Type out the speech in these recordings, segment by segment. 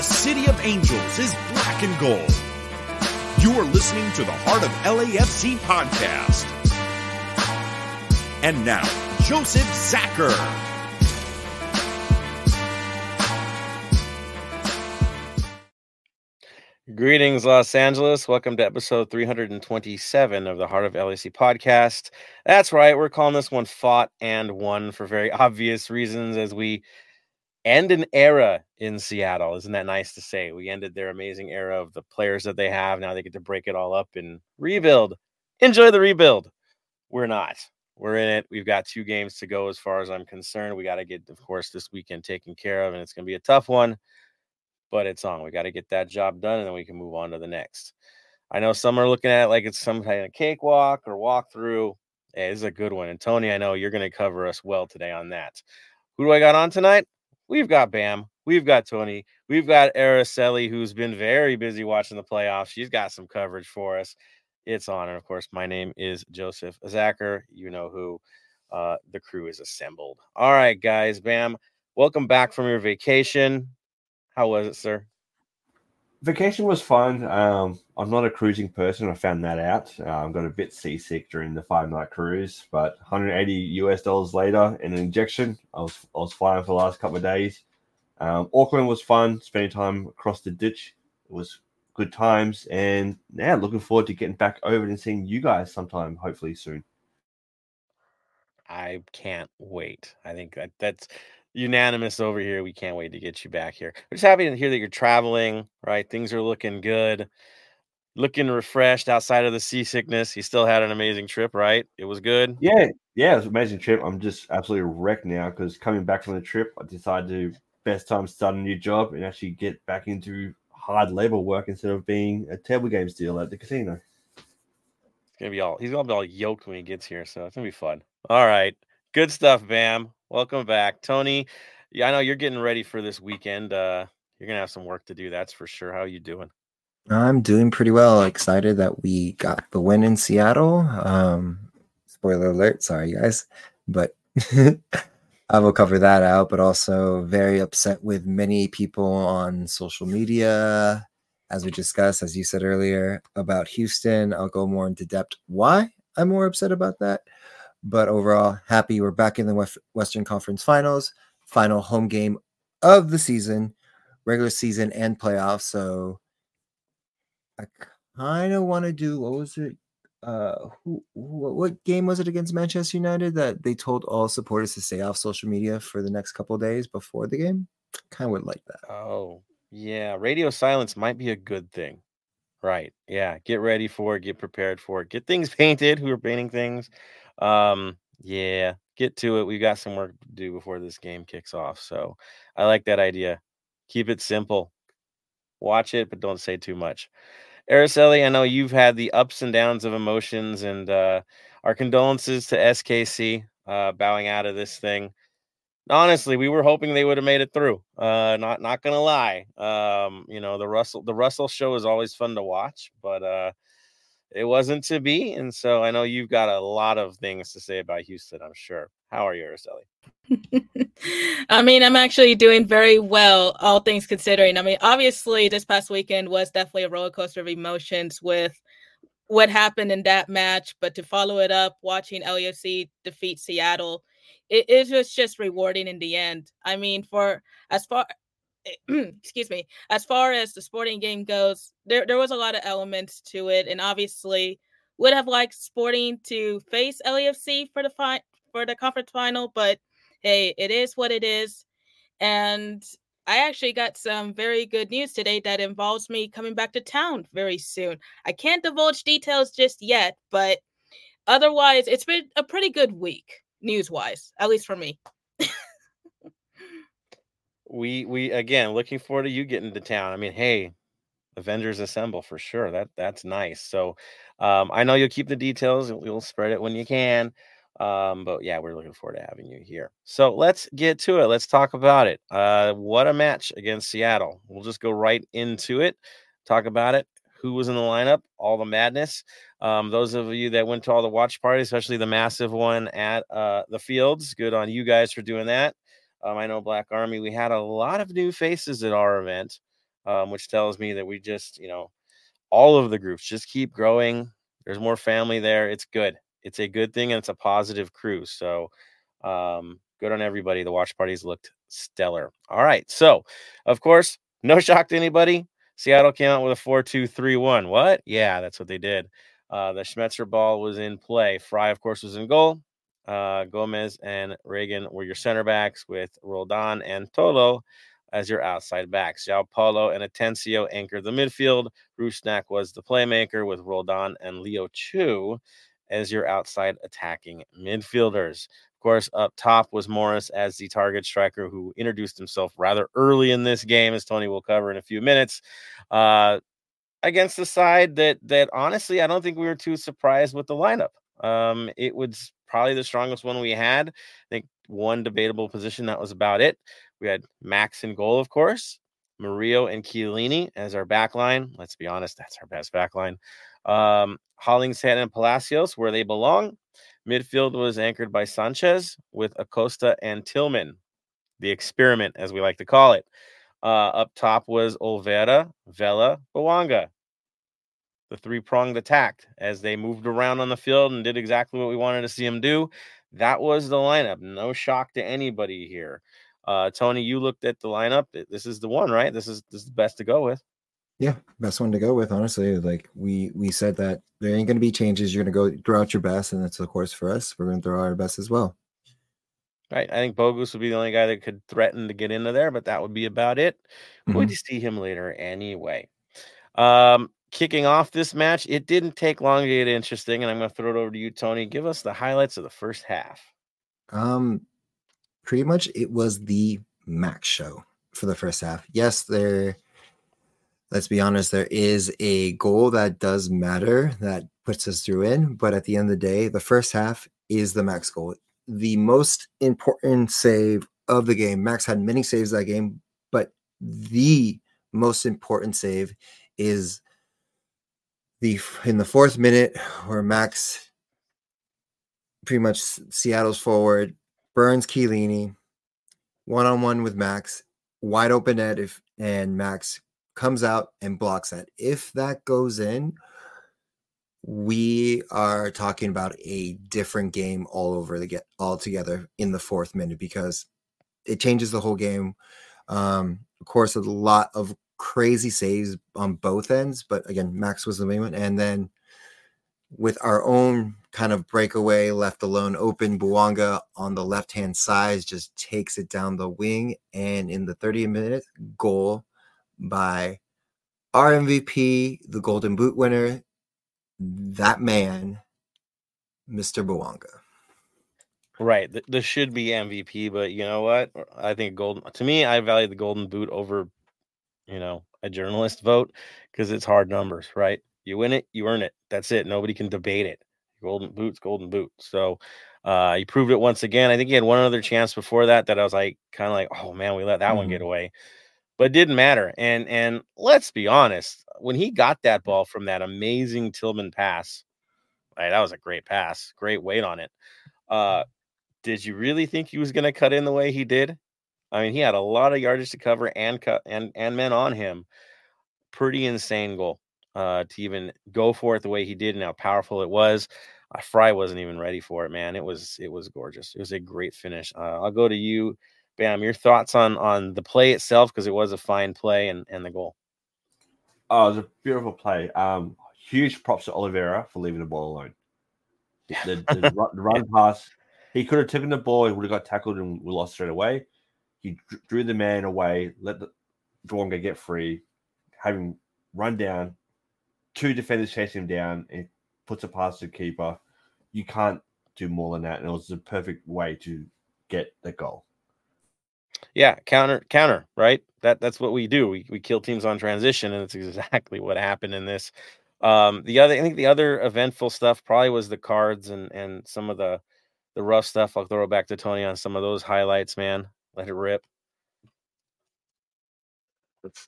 the city of angels is black and gold. You are listening to the Heart of LAFC podcast. And now, Joseph Zacher. Greetings, Los Angeles. Welcome to episode 327 of the Heart of LAFC podcast. That's right, we're calling this one Fought and Won for very obvious reasons as we end an era in Seattle. Isn't that nice to say? We ended their amazing era of the players that they have. Now they get to break it all up and rebuild. Enjoy the rebuild. We're not. We're in it. We've got two games to go as far as I'm concerned. We got to get, of course, this weekend taken care of, and it's going to be a tough one but it's on. We got to get that job done and then we can move on to the next. I know some are looking at it like it's some kind of cakewalk or walkthrough. Hey, this is a good one. And Tony, I know you're going to cover us well today on that. Who do I got on tonight? We've got Bam. We've got Tony. We've got Araceli, who's been very busy watching the playoffs. She's got some coverage for us. It's on. And of course, my name is Joseph Zacher. You know who. Uh, the crew is assembled. All right, guys. Bam. Welcome back from your vacation. How was it, sir? Vacation was fun. Um, I'm not a cruising person. I found that out. I um, got a bit seasick during the five night cruise, but 180 US dollars later, an injection. I was I was flying for the last couple of days. Um, Auckland was fun. Spending time across the ditch. It was good times, and now looking forward to getting back over and seeing you guys sometime, hopefully soon. I can't wait. I think that that's unanimous over here. We can't wait to get you back here. We're just happy to hear that you're traveling, right? Things are looking good, looking refreshed outside of the seasickness. You still had an amazing trip, right? It was good. Yeah, yeah, it was an amazing trip. I'm just absolutely wrecked now because coming back from the trip, I decided to best time start a new job and actually get back into hard labor work instead of being a table games dealer at the casino. It's gonna be all he's gonna be all yoked when he gets here, so it's gonna be fun. All right. Good stuff, Bam. Welcome back, Tony. Yeah, I know you're getting ready for this weekend. Uh, you're gonna have some work to do. That's for sure. How are you doing? I'm doing pretty well. Excited that we got the win in Seattle. Um, spoiler alert, sorry guys, but I will cover that out. But also very upset with many people on social media, as we discussed, as you said earlier about Houston. I'll go more into depth why I'm more upset about that. But overall, happy we're back in the Western Conference Finals, final home game of the season, regular season and playoffs. So I kind of want to do what was it? Uh, who, who, what game was it against Manchester United that they told all supporters to stay off social media for the next couple days before the game? Kind of would like that. Oh, yeah. Radio silence might be a good thing. Right. Yeah. Get ready for it. Get prepared for it. Get things painted. Who are painting things? Um, yeah, get to it. We've got some work to do before this game kicks off. So I like that idea. Keep it simple. Watch it, but don't say too much. Araceli, I know you've had the ups and downs of emotions, and uh, our condolences to SKC uh, bowing out of this thing. Honestly, we were hoping they would have made it through. Uh, not not gonna lie. Um, you know the Russell the Russell show is always fun to watch, but uh, it wasn't to be. And so I know you've got a lot of things to say about Houston, I'm sure. How are you, Araceli? I mean, I'm actually doing very well, all things considering. I mean, obviously, this past weekend was definitely a roller coaster of emotions with what happened in that match. But to follow it up, watching LAFC defeat Seattle, it, it was just rewarding in the end. I mean, for as far excuse me, as far as the sporting game goes, there there was a lot of elements to it, and obviously would have liked Sporting to face LAFC for the fi- for the conference final, but hey, it is what it is. And I actually got some very good news today that involves me coming back to town very soon. I can't divulge details just yet, but otherwise, it's been a pretty good week news wise, at least for me we we again looking forward to you getting to town. I mean, hey, Avengers assemble for sure. That that's nice. So um, I know you'll keep the details and we'll spread it when you can. Um, but yeah, we're looking forward to having you here. So let's get to it. Let's talk about it. Uh, what a match against Seattle. We'll just go right into it, talk about it. Who was in the lineup? All the madness. Um, those of you that went to all the watch parties, especially the massive one at uh, the fields, good on you guys for doing that. Um, I know Black Army. We had a lot of new faces at our event. um, which tells me that we just, you know, all of the groups just keep growing. There's more family there. It's good. It's a good thing and it's a positive crew. So, um, good on everybody. The watch parties looked stellar. All right. So, of course, no shock to anybody. Seattle came out with a 4 2 3 1. What? Yeah, that's what they did. Uh, the Schmetzer ball was in play. Frei, of course, was in goal. Uh, Gomez and Ragen were your center backs with Roldan and Tolo as your outside backs. João Paulo and Atencio anchored the midfield. Rusnak was the playmaker with Roldan and Leo Chu as your outside attacking midfielders. Of course, up top was Morris as the target striker who introduced himself rather early in this game, as Tony will cover in a few minutes. Uh, against the side that that honestly, I don't think we were too surprised with the lineup. Um, it was probably the strongest one we had. I think one debatable position that was about it. We had Max in goal, of course, Murillo and Chiellini as our back line. Let's be honest, that's our best back line. Um, Hollingshead and Palacios, where they belong. Midfield was anchored by Sanchez with Acosta and Tillman, the experiment, as we like to call it. Uh, up top was Olivera, Vela, Bouanga. The three pronged attack as they moved around on the field and did exactly what we wanted to see them do. That was the lineup. No shock to anybody here. Uh, Tony, you looked at the lineup. This is the one, right? This is this is the best to go with. Yeah, best one to go with. Honestly, like we we said that there ain't going to be changes. You're going to go throw out your best, and that's of course for us. We're going to throw out our best as well. Right. I think Bogusz would be the only guy that could threaten to get into there, but that would be about it. Mm-hmm. We'd see him later anyway. Um, kicking off this match, it didn't take long to get interesting, and I'm going to throw it over to you, Tony. Give us the highlights of the first half. Um, pretty much it was the max show for the first half. Yes, there. Let's be honest, there is a goal that does matter that puts us through in, but at the end of the day, the first half is the max goal the most important save of the game. Max had many saves that game, but the most important save is the in the fourth minute where Max pretty much Seattle's forward burns Chiellini one on one with Max wide open net if and Max comes out and blocks that. If that goes in, we are talking about a different game all over the get all together in the fourth minute because it changes the whole game. Um, of course, a lot of crazy saves on both ends, but again, Max was the main one. And then with our own kind of breakaway left alone open, Bouanga on the left hand side just takes it down the wing. And in the 30 minute goal by our MVP, the Golden Boot winner, that man, Mr. Bouanga. Right. This should be MVP, but you know what? I think golden to me, I value the golden boot over, you know, a journalist vote because it's hard numbers, right? You win it, you earn it. That's it. Nobody can debate it. Golden boots, golden boot. So uh he proved it once again. I think he had one other chance before that that I was like kind of like, oh man, we let that mm-hmm. one get mm-hmm. away. But it didn't matter. And and let's be honest, when he got that ball from that amazing Tillman pass, right? That was a great pass, great weight on it. Uh, did you really think he was going to cut in the way he did? I mean, he had a lot of yardage to cover and cut and and men on him. Pretty insane goal uh, to even go for it the way he did and how powerful it was. Uh, Frei wasn't even ready for it, man. It was it was gorgeous. It was a great finish. Uh, I'll go to you, Bam. Your thoughts on on the play itself because it was a fine play and and the goal. Oh, it was a beautiful play. Um, huge props to Olivera for leaving the ball alone. Yeah. The, the, run, the run pass, he could have taken the ball, he would have got tackled and we lost straight away. He drew the man away, let the Bouanga get free, having run down, two defenders chasing him down, and puts a pass to the keeper. You can't do more than that. And it was the perfect way to get the goal. Yeah, counter, counter, right? That that's what we do. We we kill teams on transition, and it's exactly what happened in this. Um, the other, I think, the other eventful stuff probably was the cards and and some of the the rough stuff. I'll throw it back to Tony on some of those highlights. Man, let it rip.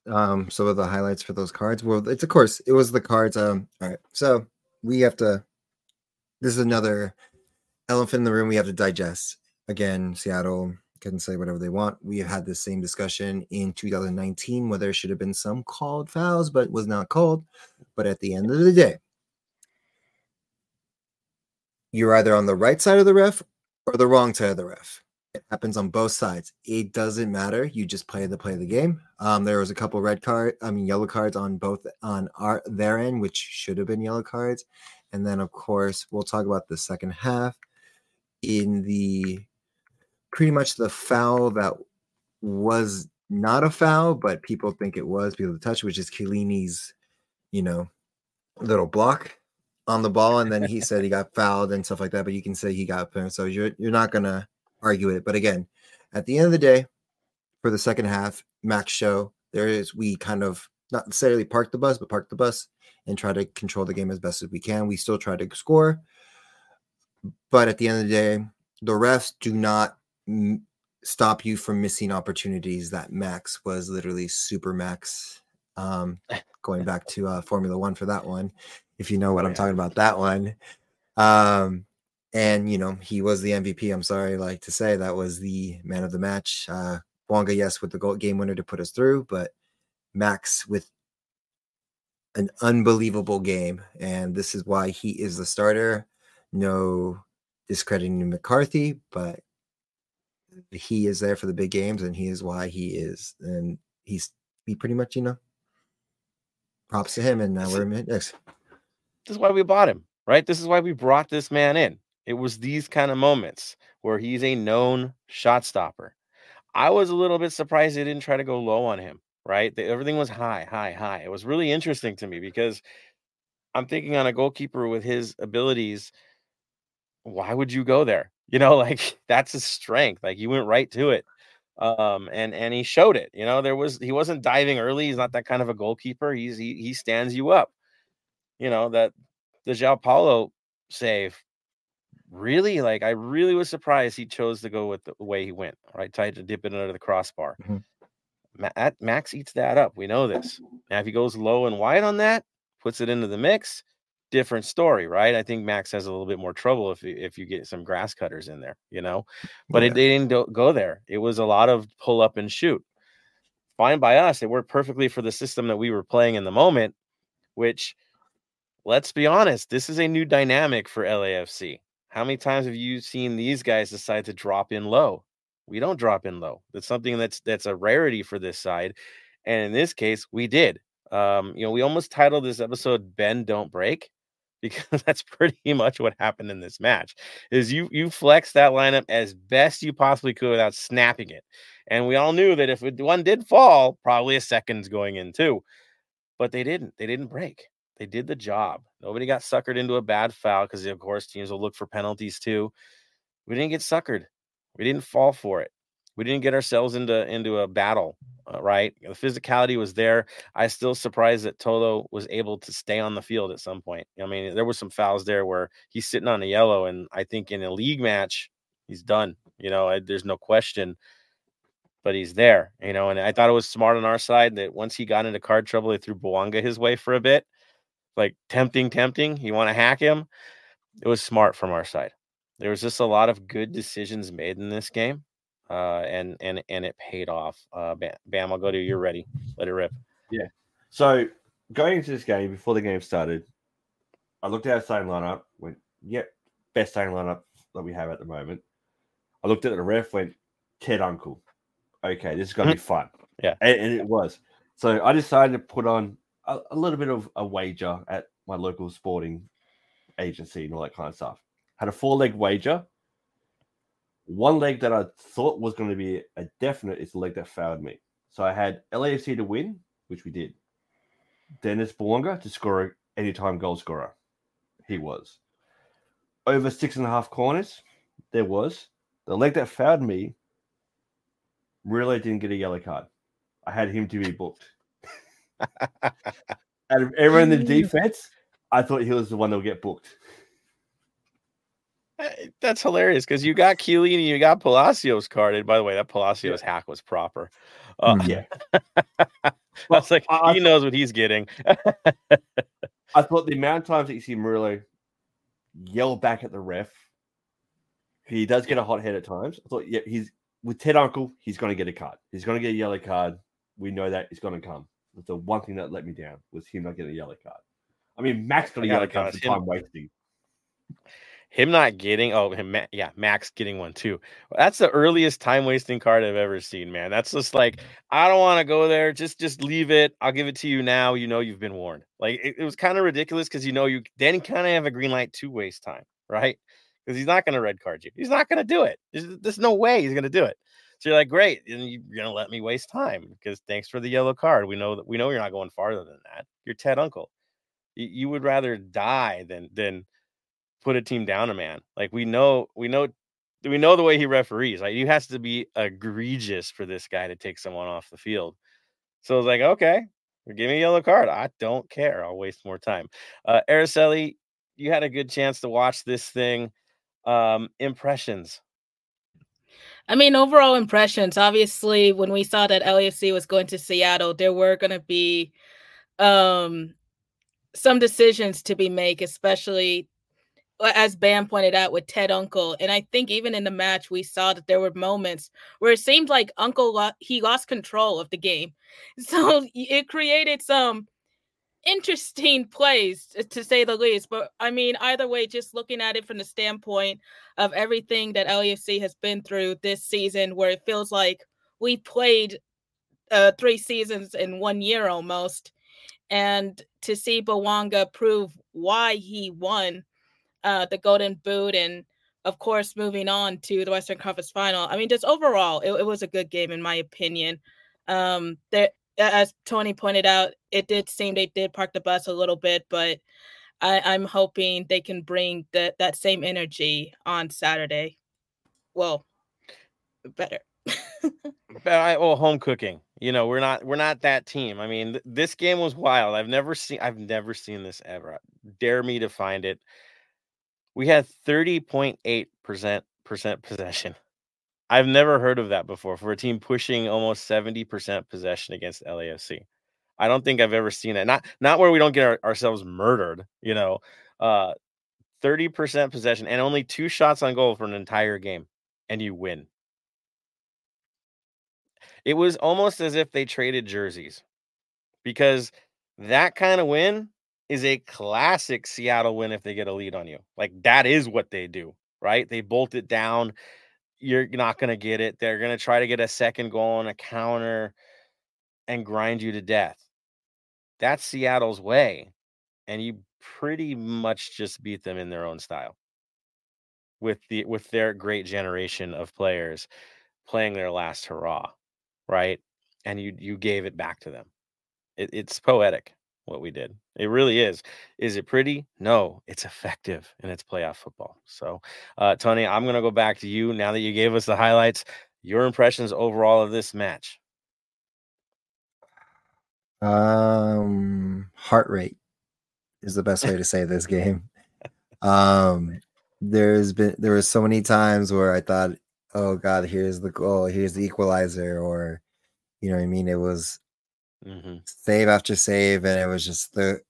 Um, some of the highlights for those cards. Well, it's of course it was the cards. Um, all right, so we have to. This is another elephant in the room we have to digest. Again, Seattle can say whatever they want. We have had the same discussion in 2019 where there should have been some called fouls, but was not called. But at the end of the day, you're either on the right side of the ref or the wrong side of the ref. It happens on both sides. It doesn't matter. You just play the play of the game. Um, there was a couple red card, I mean yellow cards on both on our their end, which should have been yellow cards. And then of course we'll talk about the second half in the pretty much the foul that was not a foul, but people think it was because of the touch, which is Chiellini's, you know, little block on the ball, and then he said he got fouled and stuff like that. But you can say he got fouled, so you're you're not gonna argue it. But again, at the end of the day, for the second half, Max show there is we kind of not necessarily park the bus, but park the bus and try to control the game as best as we can. We still try to score, but at the end of the day, the refs do not m- stop you from missing opportunities. That Max was literally super Max. Um, going back to uh, Formula One for that one, if you know what Oh, I'm talking about, that one. Um, and you know he was the MVP. I'm sorry, like to say that was the man of the match. Uh, Bouanga, yes, with the goal game winner to put us through, but Max with an unbelievable game, and this is why he is the starter. No discrediting McCarthy, but he is there for the big games, and he is why he is, and he's he pretty much you know props to him, and now This we're in next. this is why we bought him, right? This is why we brought this man in. It was these kind of moments where he's a known shot stopper. I was a little bit surprised they didn't try to go low on him, right? That everything was high, high, high. It was really interesting to me because I'm thinking on a goalkeeper with his abilities, why would you go there? You know, like that's his strength. Like he went right to it. Um, and and he showed it. You know, there was he wasn't diving early. He's not that kind of a goalkeeper. He's he he stands you up. You know, that the João Paulo save really like I really was surprised he chose to go with the way he went, right? Tried to dip it under the crossbar. Mhm. Ma- Max eats that up. We know this. Now, if he goes low and wide on that, puts it into the mix, different story, right? I think Max has a little bit more trouble if you- if you get some grass cutters in there, you know. But Yeah. it, they didn't do- go there. It was a lot of pull up and shoot. Fine by us. It worked perfectly for the system that we were playing in the moment, which let's be honest, this is a new dynamic for LAFC. How many times have you seen these guys decide to drop in low? We don't drop in low. That's something that's that's a rarity for this side. And in this case, we did. Um, you know, we almost titled this episode "Ben Don't Break" because that's pretty much what happened in this match. Is you you flex that lineup as best you possibly could without snapping it. And we all knew that if one did fall, probably a second's going in too. But they didn't. They didn't break. They did the job. Nobody got suckered into a bad foul because, of course, teams will look for penalties too. We didn't get suckered. We didn't fall for it. We didn't get ourselves into into a battle. Uh, right, the physicality was there. I still surprised that Tolo was able to stay on the field at some point. I mean, there was some fouls there where he's sitting on a yellow, and I think in a league match, he's done. You know, I, there's no question. But he's there, you know, and I thought it was smart on our side that once he got into card trouble, they threw Bouanga his way for a bit like tempting, tempting. You want to hack him? It was smart from our side. There was just a lot of good decisions made in this game, uh, and and and it paid off. Uh, Bam, Bam, I'll go to you. You're ready. Let it rip. Yeah. So going into this game before the game started, I looked at our starting lineup. Went, yep, best starting lineup that we have at the moment. I looked at the ref. Went, Ted Unkel. Okay, this is gonna be fun. Yeah. and, and it was. So I decided to put on a, a little bit of a wager at my local sporting agency and all that kind of stuff. Had a four leg wager. One leg that I thought was going to be a definite is the leg that failed me. So I had LAFC to win, which we did. Denis Bouanga to score an anytime goal scorer. He was. Over six and a half corners, there was. The leg that fouled me really didn't get a yellow card. I had him to be booked. Out of everyone in the defense, I thought he was the one that would get booked. Eh, That's hilarious because you got Chiellini, you got Palacios carded. By the way, that Palacios hack was proper. Uh, Mhm. Yeah. I was like, I- I he knows what he's getting. I thought the amount of times that you see Murillo yell back at the ref, he does get a hot head at times. I thought, yeah, he's with Ted Unkel, he's going to get a card. He's going to get a yellow card. We know that it's going to come. That's the one thing that let me down was him not getting a yellow card. I mean, Max got a yellow card for time wasting. Him not getting oh him yeah max getting one too. That's the earliest time wasting card i've ever seen man. That's just like i don't want to go there. Just just leave it. I'll give it to you now. You know you've been warned. Like it, it was kind of ridiculous because you know you then kind of have a green light to waste time right? Because he's not going to red card you. He's not going to do it. There's, there's no way he's going to do it so you're like great and you're to let me waste time because thanks for the yellow card we know that we know you're not going farther than that you're Ted Unkel you, you would rather die than than put a team down a man. Like we know, we know, we know the way he referees. Like he has to be egregious for this guy to take someone off the field. So it's like, okay, give me a yellow card. I don't care. I'll waste more time. Uh, Araceli, you had a good chance to watch this thing. Um, impressions. I mean, overall impressions. Obviously, when we saw that LAFC was going to Seattle, there were going to be um, some decisions to be made, especially as Bam pointed out with Ted Unkel, and I think even in the match we saw that there were moments where it seemed like Unkel he lost control of the game, so it created some interesting plays to say the least. But I mean, either way, just looking at it from the standpoint of everything that LAFC has been through this season, where it feels like we played uh, three seasons in one year almost, and to see Bouanga prove why he won uh, the Golden Boot, and of course, moving on to the Western Conference Final. I mean, just overall, it, it was a good game in my opinion. Um, there, as Tony pointed out, it did seem they did park the bus a little bit, but I, am hoping they can bring that that same energy on Saturday. Well, better. but well, home cooking. You know, we're not we're not that team. I mean, th- this game was wild. I've never seen I've never seen this ever. Dare me to find it we had 30.8% possession. I've never heard of that before for a team pushing almost 70% possession against LAFC. I don't think I've ever seen it. Not not where we don't get our, ourselves murdered, you know. Uh 30% possession and only two shots on goal for an entire game and you win. It was almost as if they traded jerseys because that kind of win is a classic Seattle win if they get a lead on you. Like that is what they do, right? They bolt it down. You're not going to get it. They're going to try to get a second goal on a counter and grind you to death. That's Seattle's way. And you pretty much just beat them in their own style. With the with their great generation of players playing their last hurrah, right? And you you gave it back to them. It, it's poetic what we did. It really is. Is it pretty? No, it's effective and it's playoff football. So, uh, Tony, I'm going to go back to you now that you gave us the highlights. Your impressions overall of this match? Um, heart rate is the best way to say this game. Um, there's been there was so many times where I thought, oh God, here's the goal, here's the equalizer, or you know what I mean. It was mm-hmm. save after save, and it was just the.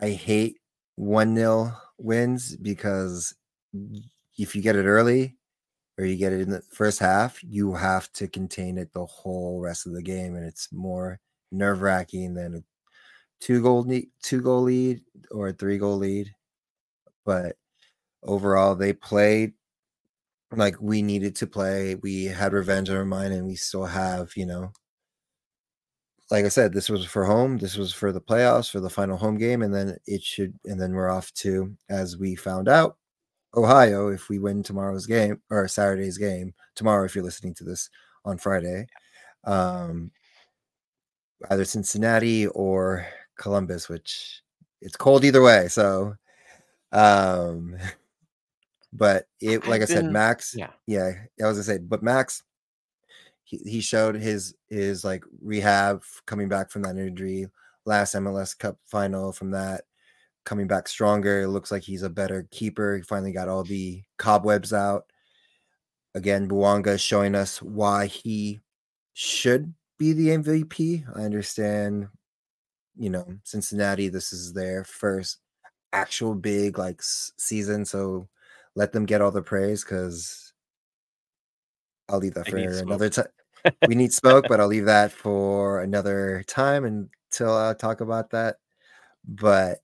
I hate one nil wins because if you get it early or you get it in the first half, you have to contain it the whole rest of the game, and it's more nerve wracking than a two goal two goal lead or a three goal lead. But overall, they played like we needed to play. We had revenge on our mind, and we still have, you know, like I said, this was for home. This was for the playoffs, for the final home game, and then it should. And then we're off to, as we found out, Ohio. If we win tomorrow's game or Saturday's game tomorrow, if you're listening to this on Friday, um, either Cincinnati or Columbus, which it's cold either way. So, um, but it, like I, I said, Max, yeah, yeah, I was gonna say, but Max he, he showed his his like rehab coming back from that injury last MLS Cup final from that coming back stronger. It looks like he's a better keeper. He finally got all the cobwebs out. Again, Bouanga showing us why he should be the MVP. I understand, you know, Cincinnati, this is their first actual big like season. So let them get all the praise because I'll leave that I for another time. We need smoke, but I'll leave that for another time until I talk about that. But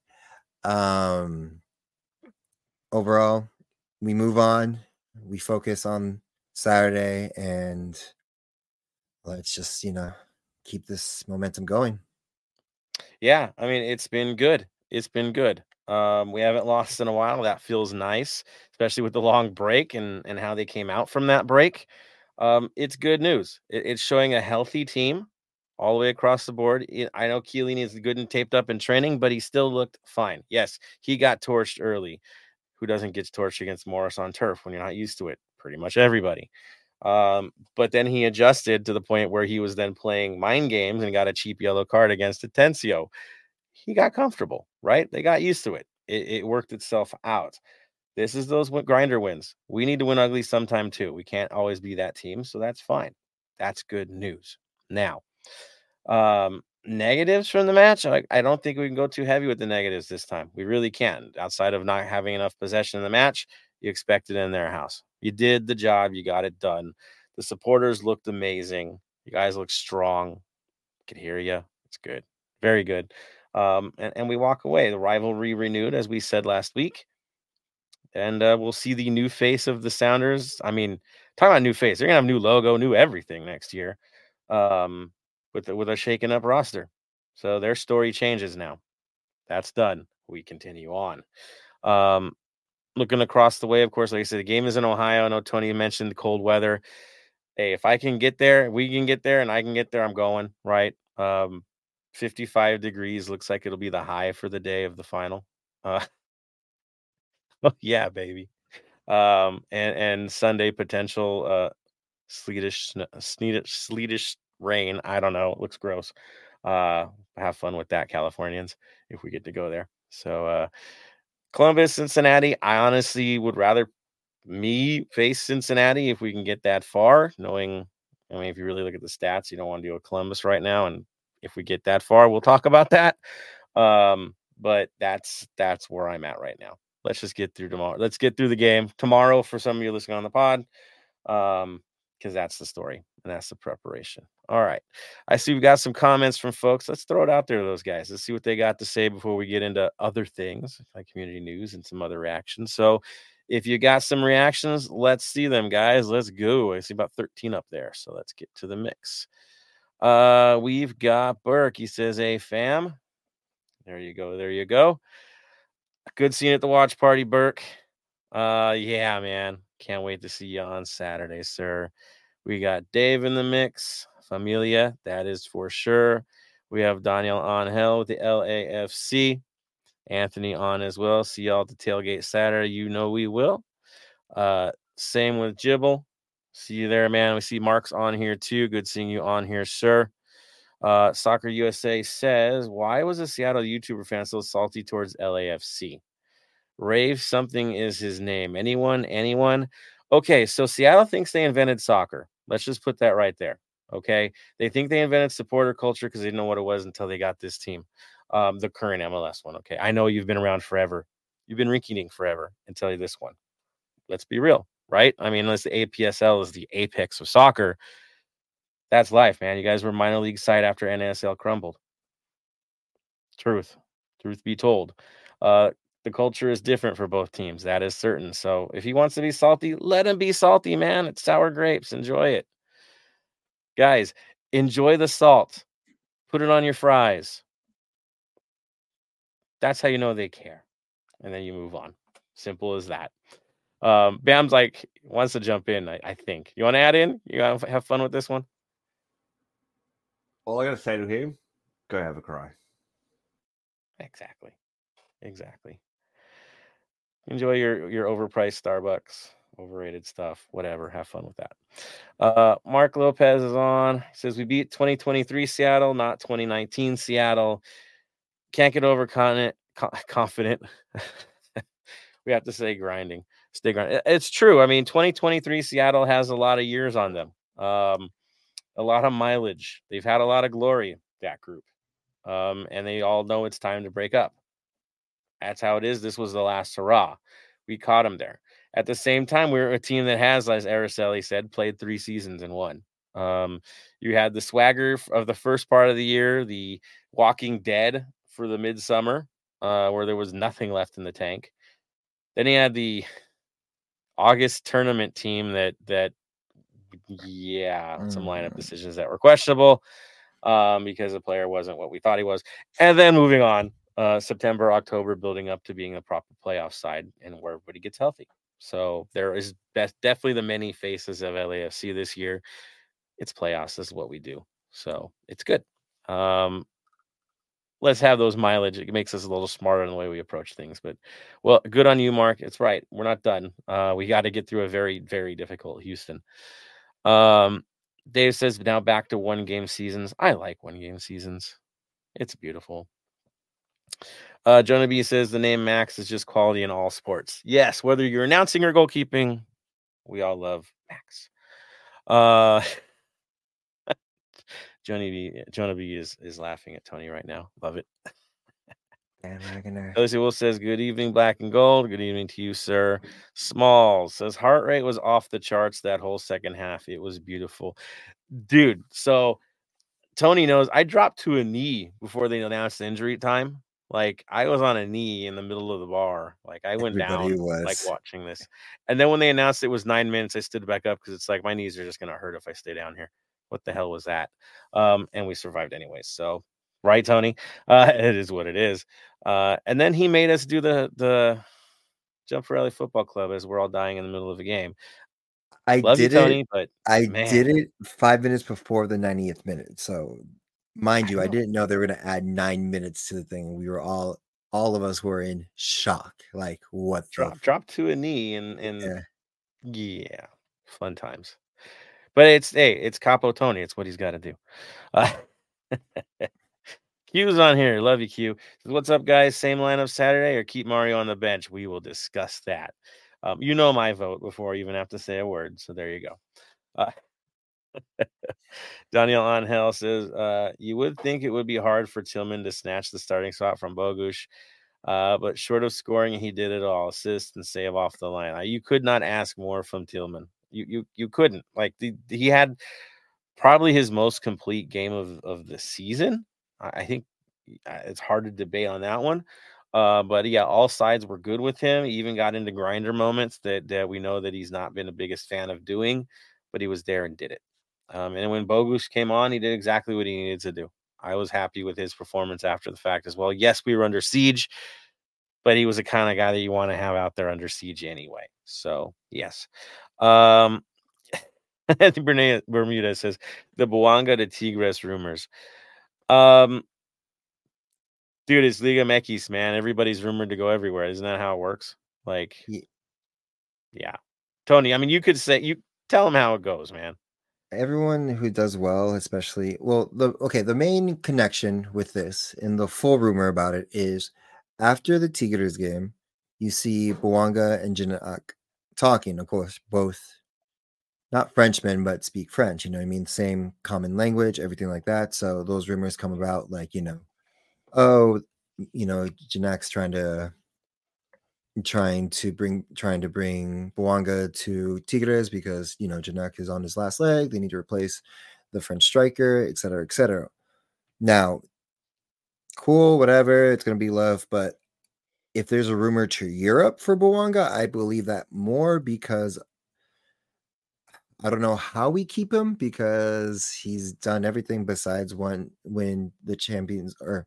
um overall, we move on. We focus on Saturday and let's just, you know, keep this momentum going. Yeah, I mean it's been good. It's been good. Um, we haven't lost in a while. That feels nice, especially with the long break and and how they came out from that break. Um, it's good news. It, it's showing a healthy team all the way across the board. I- I know Chiellini is good and taped up in training, but he still looked fine. Yes, he got torched early. Who doesn't get torched against Morris on turf when you're not used to it? Pretty much everybody. Um, but then he adjusted to the point where he was then playing mind games and got a cheap yellow card against Atencio. He got comfortable, right? They got used to it. It, it worked itself out. This is those grinder wins. We need to win ugly sometime too. We can't always be that team, so that's fine. That's good news. Now, um, negatives from the match. I, I don't think we can go too heavy with the negatives this time. We really can't. Outside of not having enough possession in the match, you expect it in their house. You did the job. You got it done. The supporters looked amazing. You guys look strong. Could hear you. It's good. Very good. Um, and, and we walk away. The rivalry renewed, as we said last week. And uh, we'll see the new face of the Sounders. I mean, talking about new face, they're gonna have new logo, new everything next year. Um, with the, with a shaken up roster. So their story changes now. That's done. We continue on. Um, looking across the way, of course, like I said, the game is in Ohio. I know Tony mentioned the cold weather. Hey, if I can get there, we can get there, and I can get there, I'm going, right? Um, 55 degrees looks like it'll be the high for the day of the final. Uh, yeah, baby. Um, and, and Sunday potential uh, sleetish, sleetish, sleetish rain. I don't know. It looks gross. Uh, have fun with that, Californians, if we get to go there. So, uh, Columbus, Cincinnati. I honestly would rather me face Cincinnati if we can get that far, knowing, I mean, if you really look at the stats, you don't want to deal with Columbus right now. And if we get that far, we'll talk about that. Um, but that's that's where I'm at right now. Let's just get through tomorrow. Let's get through the game tomorrow for some of you listening on the pod. Um, because that's the story and that's the preparation. All right. I see we've got some comments from folks. Let's throw it out there to those guys. Let's see what they got to say before we get into other things like community news and some other reactions. So if you got some reactions, let's see them, guys. Let's go. I see about 13 up there. So let's get to the mix. Uh, we've got Burke. He says, Hey, fam. There you go. There you go. Good seeing at the watch party, Burke. Uh, yeah, man. Can't wait to see you on Saturday, sir. We got Dave in the mix, Familia, that is for sure. We have Daniel Angel with the LAFC, Anthony on as well. See y'all at the tailgate Saturday. You know we will. Uh, same with Jibble. See you there, man. We see Mark's on here too. Good seeing you on here, sir. Uh, Soccer USA says, Why was a Seattle YouTuber fan so salty towards LAFC? Rave something is his name. Anyone? Anyone? Okay, so Seattle thinks they invented soccer. Let's just put that right there. Okay, they think they invented supporter culture because they didn't know what it was until they got this team, um, the current MLS one. Okay, I know you've been around forever. You've been rinky forever until this one. Let's be real, right? I mean, unless the APSL is the apex of soccer, that's life, man. You guys were minor league side after NASL crumbled. Truth, truth be told. Uh, the culture is different for both teams. That is certain. So if he wants to be salty, let him be salty, man. It's sour grapes. Enjoy it. Guys, enjoy the salt. Put it on your fries. That's how you know they care. And then you move on. Simple as that. Um, Bam's like wants to jump in, I, I think. You want to add in? You want to have fun with this one? All I got to say to him, go have a cry. Exactly. Exactly. Enjoy your your overpriced Starbucks, overrated stuff, whatever. Have fun with that. Uh, Mark Lopez is on. He says we beat 2023 Seattle, not 2019 Seattle. Can't get over confident. we have to say grinding. Stay grinding. It's true. I mean, 2023 Seattle has a lot of years on them. Um, a lot of mileage. They've had a lot of glory. That group, um, and they all know it's time to break up. That's how it is. This was the last hurrah. We caught them there. at the same time, we're a team that has, as Araceli said, played three seasons and won. Um, you had the swagger of the first part of the year, the Walking Dead for the midsummer, uh, where there was nothing left in the tank. Then he had the August tournament team that that yeah, some lineup Mm. decisions that were questionable um, because the player wasn't what we thought he was. And then moving on, uh, September, October, building up to being a proper playoff side and where everybody gets healthy. So there is def- definitely the many faces of LAFC this year. It's playoffs. This is what we do. So it's good. Um, let's have those mileage. It makes us a little smarter in the way we approach things. But well, good on you, Mark. It's right. We're not done. Uh, we got to get through a very, very difficult Houston. Um, Dave says now back to one game seasons. I like one game seasons. It's beautiful. Uh, Jonah B says the name Max is just quality in all sports. Yes, whether you're announcing or goalkeeping, we all love Max. Uh, Johnny B, Jonah B is is laughing at Tony right now. Love it. Bandwagoner. Lucy Will says, Good evening, black and gold. Good evening to you, sir. Smalls says, Heart rate was off the charts that whole second half. It was beautiful. Dude, so Tony knows I dropped to a knee before they announced injury time. Like I was on a knee in the middle of the bar. Like I went Everybody down, like watching this. And then when they announced it was nine minutes, I stood back up because it's like my knees are just gonna hurt if I stay down here. What the hell was that? Um, and we survived anyways. So right, Tony. Uh, it is what it is. Uh, and then he made us do the the jump for LA Football Club as we're all dying in the middle of a game. I Love did you, Tony, it. but I man. did it five minutes before the 90th minute. So, mind you, I know. didn't know they were going to add nine minutes to the thing. We were all, all of us were in shock. Like, what drop f- drop to a knee and and Yeah. yeah, fun times. But it's hey, it's Capo Tony. It's what he's got to do. Uh, Q's on here. Love you, Q. What's up, guys? Same lineup Saturday or keep Mario on the bench? We will discuss that. Um, you know my vote before I even have to say a word. So there you go. Uh, Daniel says, uh, you would think it would be hard for Tillman to snatch the starting spot from Bogusz, uh, but short of scoring, he did it all assist and save off the line. Uh, you could not ask more from Tillman. You you you couldn't. Like the, he had probably his most complete game of, of the season. I, think uh, it's hard to debate on that one. Uh, but yeah, all sides were good with him. He even got into grinder moments that that we know that he's not been the biggest fan of doing, but he was there and did it. Um, and when Bogusz came on, he did exactly what he needed to do. I was happy with his performance after the fact as well. Yes, we were under siege, but he was the kind of guy that you want to have out there under siege anyway. So yes. Um Bermuda, says the Bouanga to Tigres rumors. Um dude, it's Liga MX, man. Everybody's rumored to go everywhere. Isn't that how it works? Like Ye- yeah. Tony, I mean you could say you tell him how it goes, man. everyone who does well, especially well, the okay, the main connection with this and the full rumor about it is after the Tigres game, you see Bouanga and Gignac talking, of course, both not Frenchmen, but speak French, you know I mean? Same common language, everything like that. So those rumors come about like, you know, oh, you know, Gignac's trying to trying to bring trying to bring Bouanga to Tigres because you know Gignac is on his last leg. They need to replace the French striker, et cetera, et cetera. Now, cool, whatever. It's gonna be love, but if there's a rumor to Europe for Bouanga, I believe that more because I don't know how we keep him because he's done everything besides one win the champions or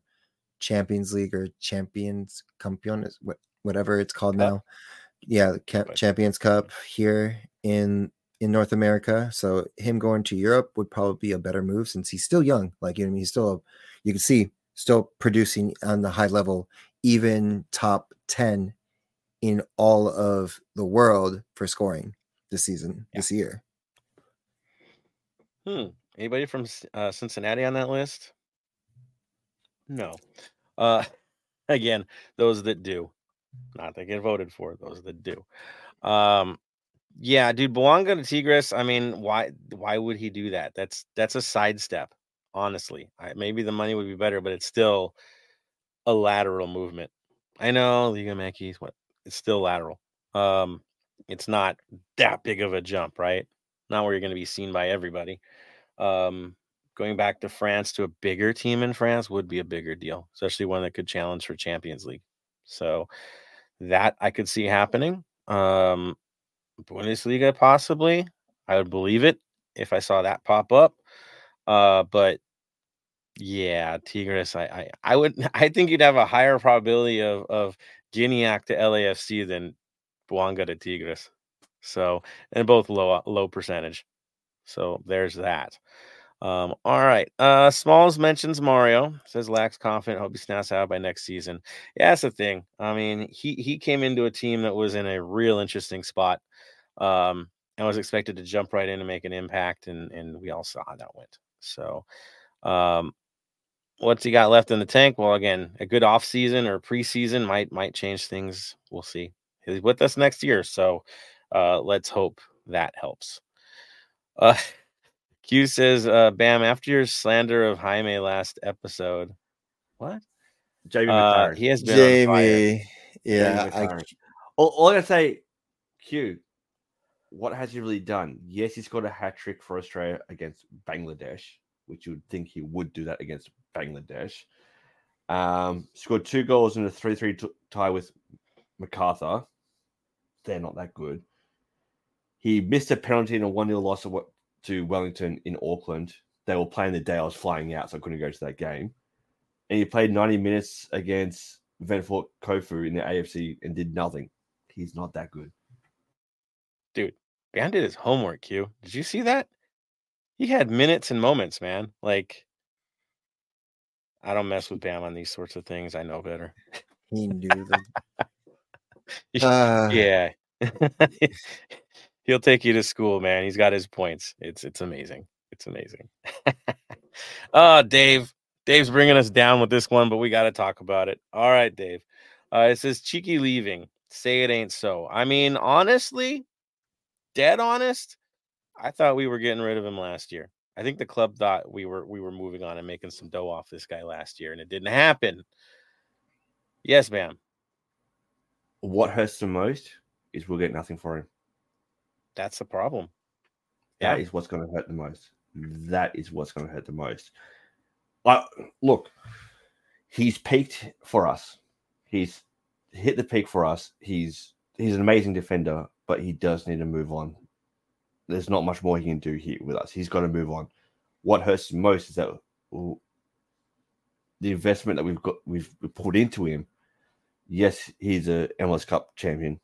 Champions League or Champions Campeones, wha- whatever it's called Cup? now. Yeah, Champions Cup here in in North America. So him going to Europe would probably be a better move since he's still young. Like you know, he's still a, you can see still producing on the high level, even top ten in all of the world for scoring this season, Yeah. this year. Hmm. Anybody from uh, Cincinnati on that list? No. Uh, again, those that do, not that get voted for, those that do. Um, yeah, dude, Bouanga to Tigres. I mean, why? Why would he do that? That's that's a sidestep. Honestly, I, maybe the money would be better, but it's still a lateral movement. I know Liga Yankees. What? It's still lateral. Um, it's not that big of a jump, right? Not where you're going to be seen by everybody. Um, going back to France to a bigger team in France would be a bigger deal, especially one that could challenge for Champions League. So that I could see happening. Um, Bundesliga possibly. I would believe it if I saw that pop up. Uh, but yeah, Tigres. I, I I would I think you'd have a higher probability of of to LAFC than Bouanga to Tigres. So and both low low percentage. So there's that. Um, all right. Uh, Smalls mentions Mario. Says lacks confident. Hope he snaps out by next season. Yeah, that's the thing. I mean, he he came into a team that was in a real interesting spot, um, and was expected to jump right in and make an impact, and and we all saw how that went. So, um, what's he got left in the tank? Well, again, a good off season or preseason might might change things. We'll see. He's with us next year, so uh, let's hope that helps. Uh, Q says, uh, Bam, after your slander of Jaime last episode, what? Jamie Uh, he has been on fire. Jamie. Yeah, Jamie I, all, all I gotta say, Q, what has he really done? Yes, he's got a hat trick for Australia against Bangladesh, which you would think he would do that against Bangladesh. Um, scored two goals in a 3 3 tie with MacArthur. They're not that good. He missed a penalty in a 1 0 loss to Wellington in Auckland. They were playing the day I was flying out, so I couldn't go to that game. And he played 90 minutes against Ventforet Kofu in the AFC and did nothing. He's not that good. Dude, Bam did his homework, Q. Did you see that? He had minutes and moments, man. Like, I don't mess with Bam on these sorts of things. I know better. he knew them. Uh, yeah. He'll take you to school, man. He's got his points. It's it's amazing. It's amazing. oh, Dave. Dave's bringing us down with this one, but we got to talk about it. All right, Dave. Uh, it says Cheeky leaving. Say it ain't so. I mean, honestly, dead honest, I thought we were getting rid of him last year. I think the club thought we were we were moving on and making some dough off this guy last year, and it didn't happen. Yes, ma'am. What hurts the most is we'll get nothing for him. That's the problem. That Yeah. is what's going to hurt the most. That is what's going to hurt the most. Like, look, he's peaked for us. He's hit the peak for us. He's he's an amazing defender, but he does need to move on. There's not much more he can do here with us. He's got to move on. What hurts most is that the investment that we've got we've put into him. Yes, he's a MLS Cup champion.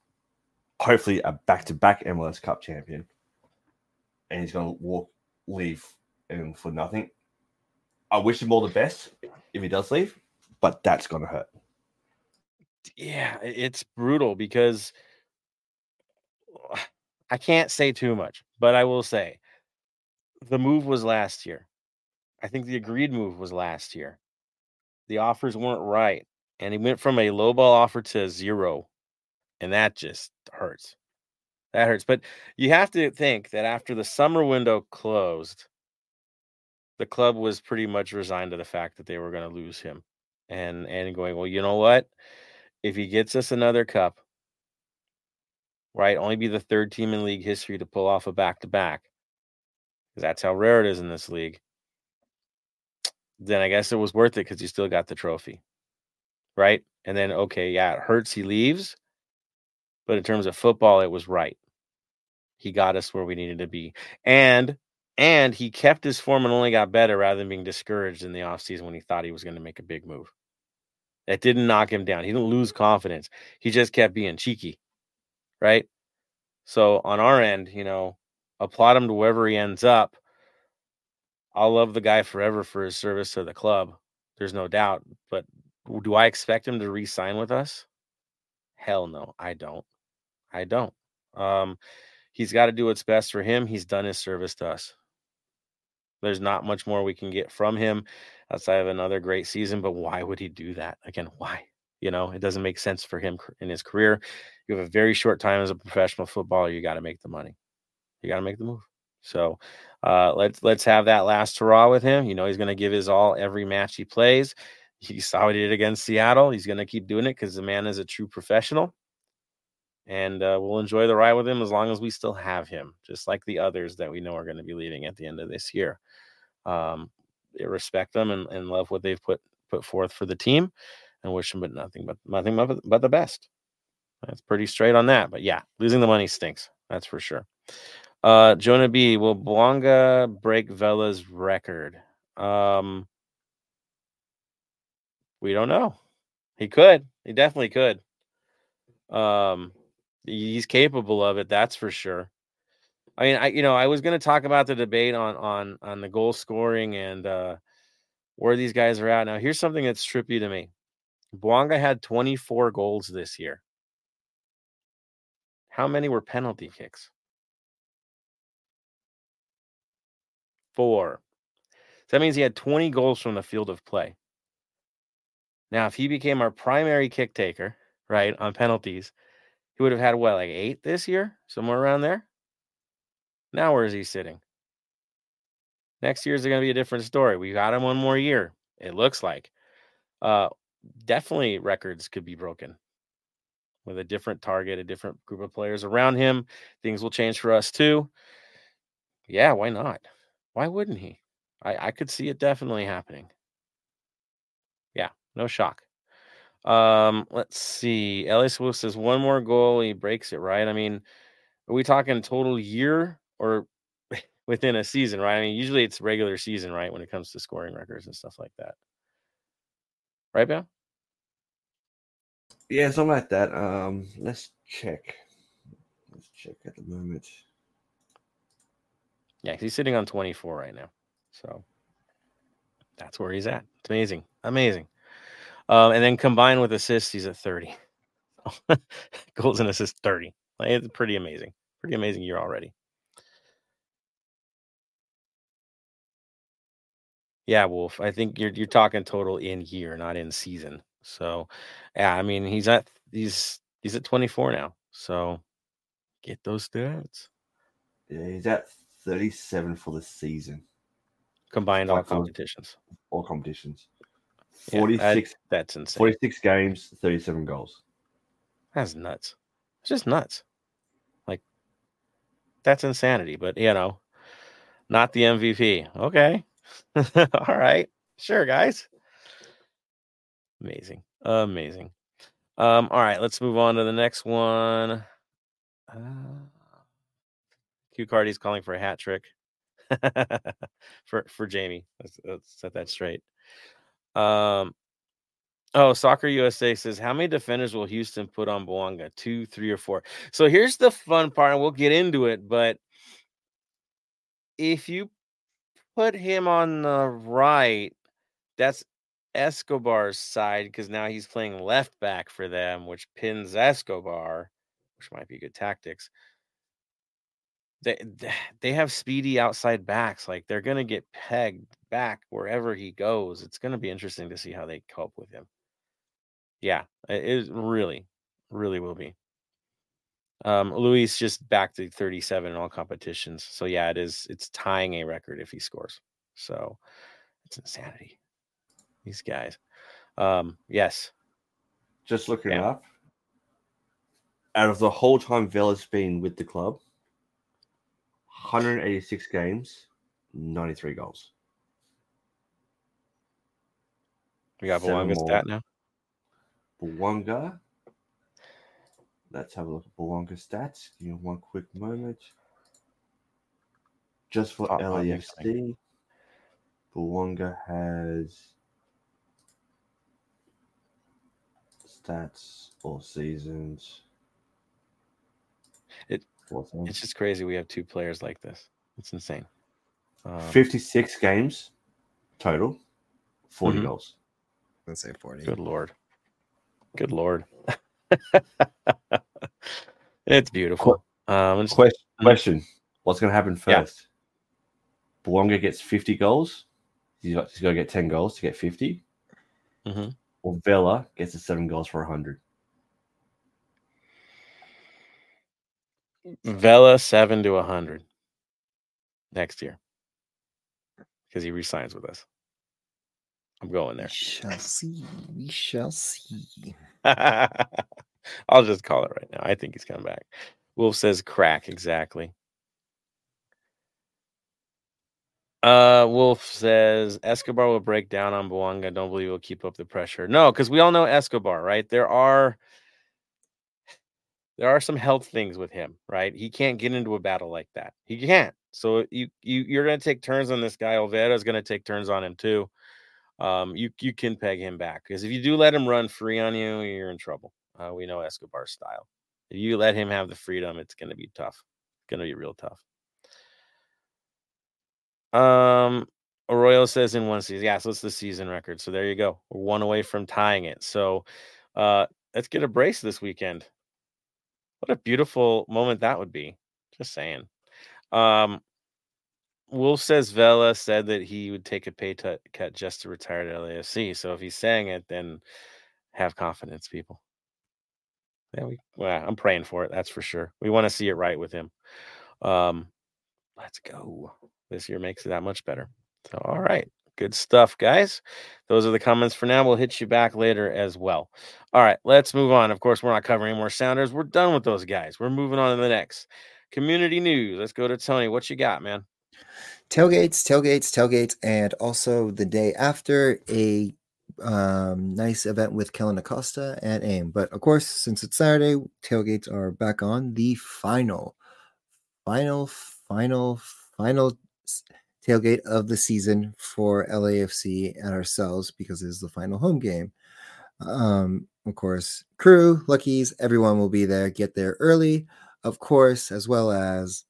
Hopefully, a back-to-back MLS Cup champion and he's going to walk, leave um, for nothing. I wish him all the best if he does leave, but that's going to hurt. yeah, it's brutal because I can't say too much, but I will say the move was last year. I think the agreed move was last year. The offers weren't right, and he went from a low ball offer to zero, and that just hurts. That hurts. But you have to think that after the summer window closed, the club was pretty much resigned to the fact that they were going to lose him, and and going, well, you know what? if he gets us another cup, right, only be the third team in league history to pull off a back to back, that's how rare it is in this league. Then I guess it was worth it because you still got the trophy, right? And then okay, yeah, it hurts he leaves, but in terms of football, it was right. He got us where we needed to be, and and he kept his form and only got better rather than being discouraged in the offseason when he thought he was going to make a big move. That didn't knock him down. He didn't lose confidence. He just kept being cheeky. Right. So on our end, you know, applaud him to wherever he ends up. I'll love the guy forever for his service to the club. There's no doubt. But do I expect him to re sign with us? Hell no, I don't. I don't. Um, he's got to do what's best for him. He's done his service to us. There's not much more we can get from him outside of another great season. But why would he do that? Again, why? You know, it doesn't make sense for him in his career. You have a very short time as a professional footballer. You got to make the money. You got to make the move. So uh, let's let's have that last hurrah with him. You know, he's going to give his all every match he plays. He saw what he did against Seattle. He's going to keep doing it because the man is a true professional. And uh, we'll enjoy the ride with him as long as we still have him, just like the others that we know are going to be leaving at the end of this year. Um, respect them and, and love what they've put put forth for the team, and wish them but nothing but nothing but, but the best. That's pretty straight on that. But yeah, losing the money stinks. That's for sure. Uh, Jonah B. Will Bouanga break Vela's record? Um, we don't know. He could. He definitely could. Um, he's capable of it. That's for sure. I mean, I you know I was going to talk about the debate on on on the goal scoring and uh, where these guys are at now. Here's something that's trippy to me. Bouanga had 24 goals this year. How many were penalty kicks? Four. So that means he had 20 goals from the field of play. Now, if he became our primary kick taker, right, on penalties, he would have had what, like eight this year, somewhere around there. Now, where is he sitting? Next year is going to be a different story. We got him one more year. It looks like. Uh, definitely records could be broken with a different target, a different group of players around him. Things will change for us too. Yeah, why not? Why wouldn't he? I, I could see it definitely happening. Yeah, no shock. Um, let's see. Elias Wolf says one more goal, he breaks it, right? I mean, are we talking total year or within a season, right? I mean, usually it's regular season, right? When it comes to scoring records and stuff like that. Right, Bill? Yeah, something like that. Um, let's check. Let's check at the moment. Yeah, he's sitting on 24 right now. So that's where he's at. It's amazing. Amazing. Um, and then combined with assists, he's at 30. Goals and assists 30. Like, it's pretty amazing. Pretty amazing year already. Yeah, Wolf. I think you're you're talking total in year, not in season. So, yeah, I mean, he's at he's he's at 24 now. So, get those stats. Yeah, he's at 37 for the season. Combined all competitions. All competitions. 46 yeah, that's insane. 46 games, 37 goals. That's nuts. It's just nuts. Like that's insanity, but you know, not the MVP. Okay. all right. Sure, guys. Amazing. Amazing. Um, all right, let's move on to the next one. Uh, Q Cardi's calling for a hat trick for for Jamie. Let's, let's set that straight. Um, oh, Soccer USA says, how many defenders will Houston put on Bouanga? Two, three, or four? So here's the fun part, and we'll get into it. But if you put him on the right, that's Escobar's side because now he's playing left back for them, which pins Escobar, which might be good tactics. They they have speedy outside backs, like they're gonna get pegged back wherever he goes. It's gonna be interesting to see how they cope with him. Yeah, it is really, really will be. Um, Luis just back to 37 in all competitions. So yeah, it is. It's tying a record if he scores. So it's insanity these guys. Um, yes. Just looking yeah. up. Out of the whole time Vela's been with the club, 186 games, 93 goals. We got Bouanga's stat now. Bouanga. Let's have a look at Bouanga stats. Give me one quick moment. Just for oh, LAFC, Bouanga has stats, all seasons. It it's just crazy. We have two players like this. It's insane. Um, Fifty-six games total, 40 mm-hmm. goals. Let's say forty. Good lord. Good lord. it's beautiful. Um, just, question, mm-hmm. question: What's going to happen first? Yeah. Bouanga gets fifty goals. He's got, he's got to get ten goals to get 50 mm-hmm or Vela gets the seven goals for 100. Vela seven to 100 next year because he resigns with us. I'm going there. We shall see. We shall see. I'll just call it right now. I think he's coming back. Wolf says crack exactly. Uh, Wolf says Escobar will break down on Bouanga. Don't believe he'll keep up the pressure. No, because we all know Escobar, right? There are there are some health things with him, right? He can't get into a battle like that. He can't. So you you you're gonna take turns on this guy. Olivera is gonna take turns on him too. Um, you you can peg him back because if you do let him run free on you, you're in trouble. Uh, we know Escobar's style. If you let him have the freedom, it's gonna be tough. It's gonna be real tough. Um, Arroyo says in one season. Yeah, so it's the season record. So there you go. We're one away from tying it. So uh let's get a brace this weekend. What a beautiful moment that would be. Just saying. Um Wolf says Vela said that he would take a pay t- cut just to retire to LAFC. So if he's saying it, then have confidence, people. Yeah, we well, I'm praying for it, that's for sure. We want to see it right with him. Um, let's go this year makes it that much better. So, all right. Good stuff, guys. Those are the comments for now. We'll hit you back later as well. All right, let's move on. Of course, we're not covering more Sounders. We're done with those guys. We're moving on to the next community news. Let's go to Tony. What you got, man? Tailgates, tailgates, tailgates, and also the day after a um, nice event with Kellyn Acosta and AIM. But of course, since it's Saturday, tailgates are back on the final, final, final, final tailgate of the season for LAFC and ourselves because it is the final home game. Um, of course, crew, luckies, everyone will be there. Get there early, of course, as well as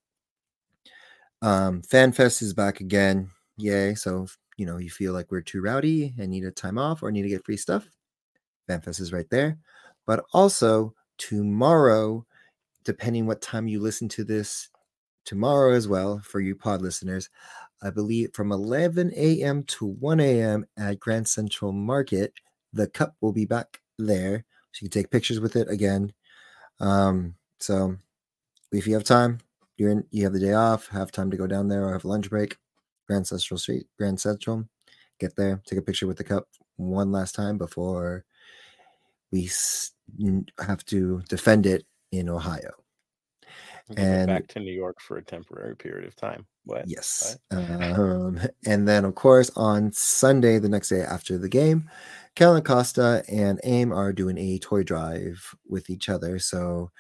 um, FanFest is back again. Yay. So, you know, you feel like we're too rowdy and need a time off or need to get free stuff, FanFest is right there. But also, tomorrow, depending what time you listen to this tomorrow as well for you pod listeners. I believe from 11 a.m. to 1 a.m. at Grand Central Market. The cup will be back there. So you can take pictures with it again. Um, so if you have time, you're in, you have the day off, have time to go down there or have lunch break, Grand Central Street, Grand Central, get there, take a picture with the cup one last time before we have to defend it in Ohio and back to New York for a temporary period of time. What? Yes. um, and then, of course, on Sunday, the next day after the game, Kellyn Acosta and AIM are doing a toy drive with each other. So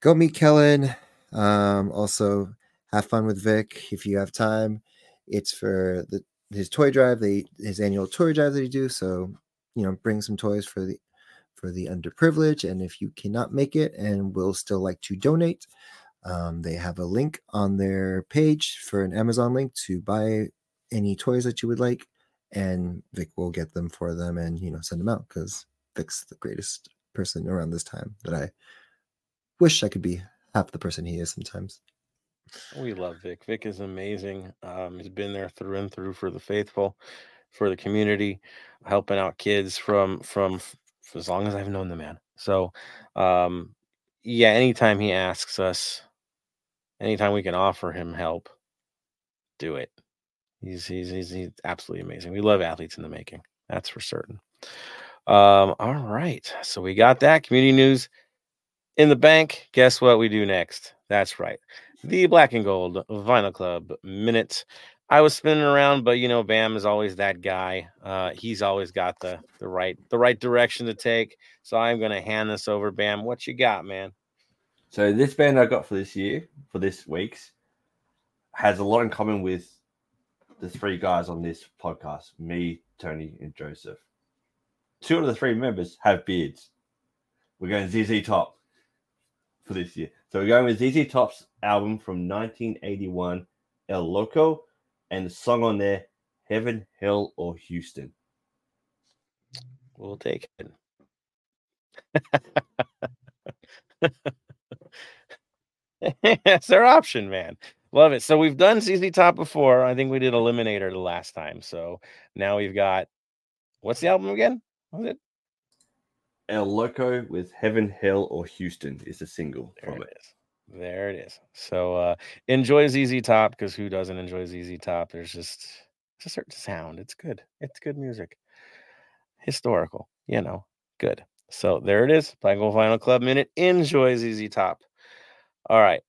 go meet Kellen. Um, also, have fun with Vic if you have time. It's for the his toy drive, they his annual toy drive that he do. So you know, bring some toys for the for the underprivileged. And if you cannot make it and will still like to donate, um, they have a link on their page for an Amazon link to buy any toys that you would like, and Vic will get them for them and you know send them out because Vic's the greatest person around this time that I wish I could be half the person he is sometimes. We love Vic. Vic is amazing. Um, he's been there through and through for the faithful, for the community, helping out kids from from as long as I've known the man. So, um, yeah, anytime he asks us, anytime we can offer him help, do it. He's he's he's, he's absolutely amazing. We love athletes in the making. That's for certain. Um, all right. So we got that community news in the bank. Guess what we do next? That's right. The Black and Gold Vinyl Club minute. I was spinning around, but you know, Bam is always that guy. Uh, he's always got the the right the right direction to take. So I'm gonna hand this over, Bam. What you got, man? So this band I got for this year, for this week's, has a lot in common with the three guys on this podcast: me, Tony, and Joseph. Two of the three members have beards. We're going ZZ Top for this year. So we're going with ZZ Top's album from 1981, El Loco and the song on there, Heaven, Hell, or Houston. We'll take it. That's their option, man. Love it. So we've done ZZ Top before. I think we did Eliminator the last time. So now we've got what's the album again? Was it? El Loco with Heaven, Hell, or Houston is a single there from it. There it is. So uh enjoy ZZ Top because who doesn't enjoy ZZ Top? There's just it's a certain sound. It's good. It's good music. Historical, you know, good. So there it is. Black Gold Vinyl Club Minute. Enjoy ZZ Top. All right.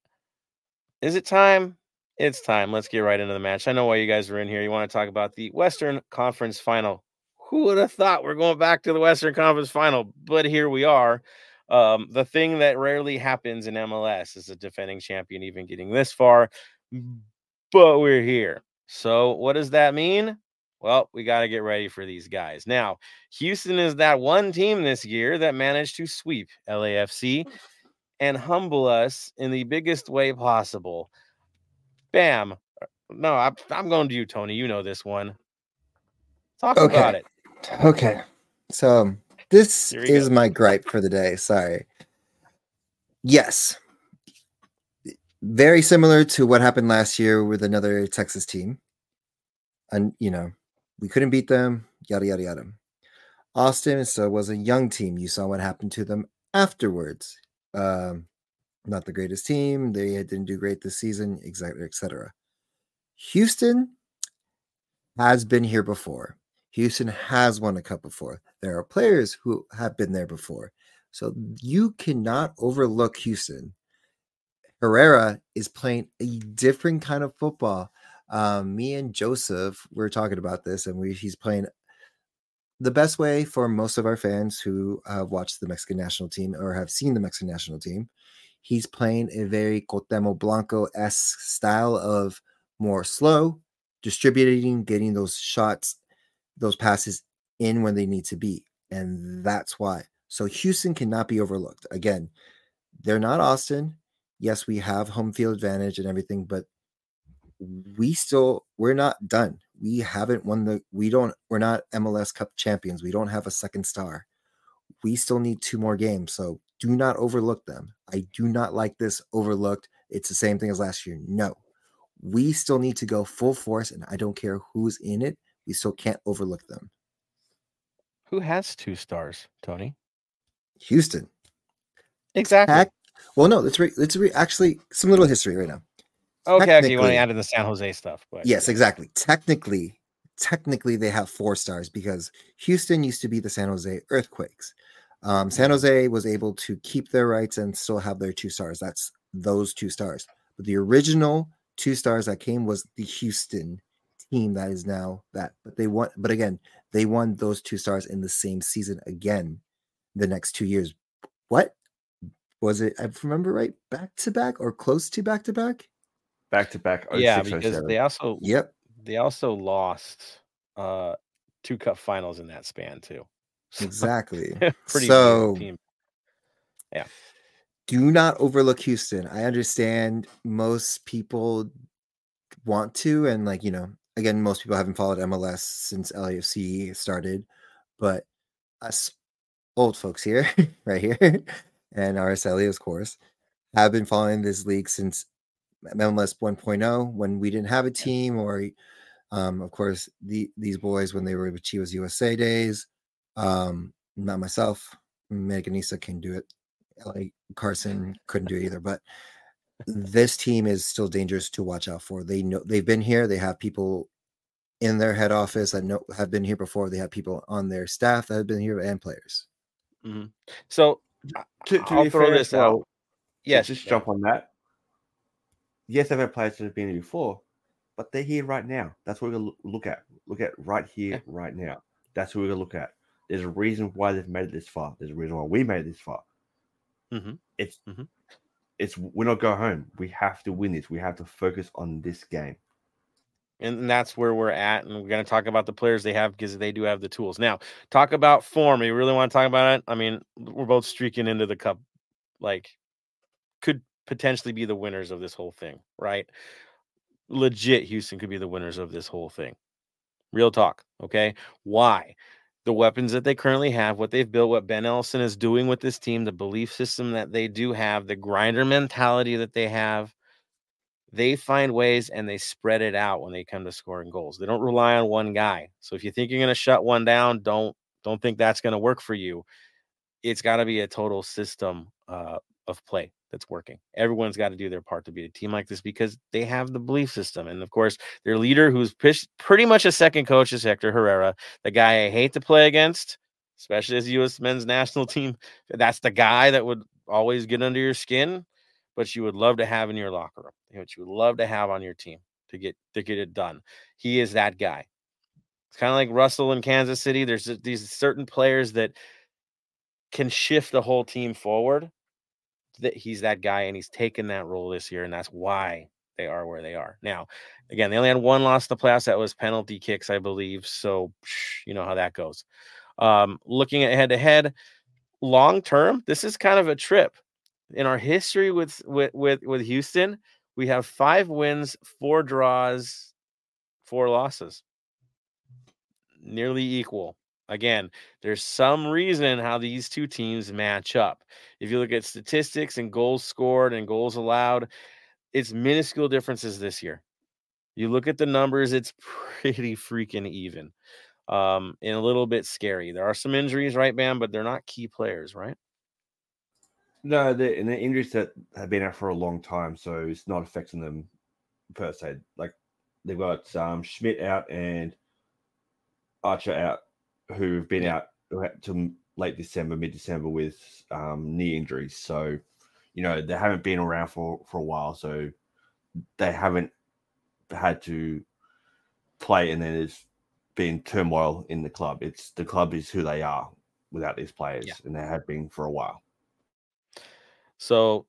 Is it time? It's time. Let's get right into the match. I know why you guys are in here. You want to talk about the Western Conference Final. Who would have thought we're going back to the Western Conference Final? But here we are. Um, the thing that rarely happens in MLS is a defending champion even getting this far, but we're here. So, what does that mean? Well, we got to get ready for these guys. Now, Houston is that one team this year that managed to sweep LAFC and humble us in the biggest way possible. Bam. No, I, I'm going to you, Tony. You know this one. Talk Okay. about it. Okay. So this is go. my gripe for the day. Sorry. Yes. Very similar to what happened last year with another Texas team. And you know, we couldn't beat them, yada yada yada. Austin so was a young team. You saw what happened to them afterwards. Um, not the greatest team. They didn't do great this season, etc. etc. Houston has been here before. Houston has won a cup before. There are players who have been there before. So you cannot overlook Houston. Herrera is playing a different kind of football. Um, me and Joseph were talking about this, and we he's playing the best way for most of our fans who have watched the Mexican national team or have seen the Mexican national team. He's playing a very Cuauhtémoc Blanco esque style of more slow, distributing, getting those shots, those passes in when they need to be. And that's why. So Houston cannot be overlooked. Again, they're not Austin. Yes, we have home field advantage and everything, but we still we're not done. We haven't won the we don't we're not MLS Cup champions. We don't have a second star. We still need two more games. So do not overlook them. I do not like this overlooked. It's the same thing as last year. No. We still need to go full force and I don't care who's in it. We still can't overlook them. Who has two stars, Tony? Houston. Exactly. Well, no, let's re- let's re- actually some little history right now. okay, okay, you want to add in the San Jose stuff, but Yes, exactly. Technically, technically they have four stars because Houston used to be the San Jose Earthquakes. Um, San Jose was able to keep their rights and still have their two stars. That's those two stars. But the original two stars that came was the Houston team that is now that. But they won. But again, they won those two stars in the same season again. The next two years. What was it? I remember right, back to back or close to back to back. Back to back. yeah, because they also Yep. they also lost uh two cup finals in that span too. So, Exactly. Pretty so weird team. do not overlook Houston. I understand most people want to, and like you know, again, most people haven't followed MLS since LAFC started, but us old folks here, right here, and RSLE, of course, have been following this league since MLS 1.0 when we didn't have a team, or um, of course, the these boys when they were with Chivas USA days. Um, not myself. Meganisa can do it. LA Carson couldn't do it either, but this team is still dangerous to watch out for. They know they've been here. They have people in their head office that know have been here before. They have people on their staff that have been here and players. Mhm. So to, to I'll be throw fair this well, out. to Yes, just yeah. jump on that. Yes, they've had players that have been here before, but they're here right now. That's what we're gonna look at. Look at right here, Yeah. right now. That's what we're gonna look at. There's a reason why they've made it this far. There's a reason why we made it this far. Mhm. It's Mhm. It's we're not go home. We have to win this. We have to focus on this game. and, and that's where we're at. And we're going to talk about the players they have because they do have the tools. Now, talk about form. You really want to talk about it? I mean, we're both streaking into the cup, like, could potentially be the winners of this whole thing, right? Legit, Houston could be the winners of this whole thing. Real talk. Okay. Why? The weapons that they currently have, what they've built, what Ben Olsen is doing with this team, the belief system that they do have, the grinder mentality that they have they find ways and they spread it out when they come to scoring goals. They don't rely on one guy. So if you think you're going to shut one down, don't don't think that's going to work for you. It's got to be a total system uh, of play that's working. Everyone's got to do their part to beat a team like this because they have the belief system. And of course, their leader, who's pretty much a second coach, is Hector Herrera, the guy I hate to play against, especially as U.S. men's national team. That's the guy that would always get under your skin, but you would love to have in your locker room. What you would love to have on your team to get to get it done. He is that guy. It's kind of like Russell in Kansas City. There's these certain players that can shift the whole team forward. That he's that guy, and he's taken that role this year, and that's why they are where they are now. Again, they only had one loss in the playoffs. That was penalty kicks, I believe. So you know how that goes. Um, looking at head to head, long term, this is kind of a trip in our history with with with with Houston. We have five wins, four draws, four losses, nearly equal. Again, there's some reason how these two teams match up. If you look at statistics and goals scored and goals allowed, it's minuscule differences this year. You look at the numbers, it's pretty freaking even. Um, and a little bit scary. There are some injuries, right, Bam, but they're not key players, right? No, the and the injuries that have been out for a long time, so it's not affecting them per se. Like they've got um, Schmidt out and Archer out, who've been out to late December, mid December with um, knee injuries. So you know they haven't been around for for a while, so they haven't had to play, and then there's been turmoil in the club. It's the club is who they are without these players, Yeah. and they have been for a while. So,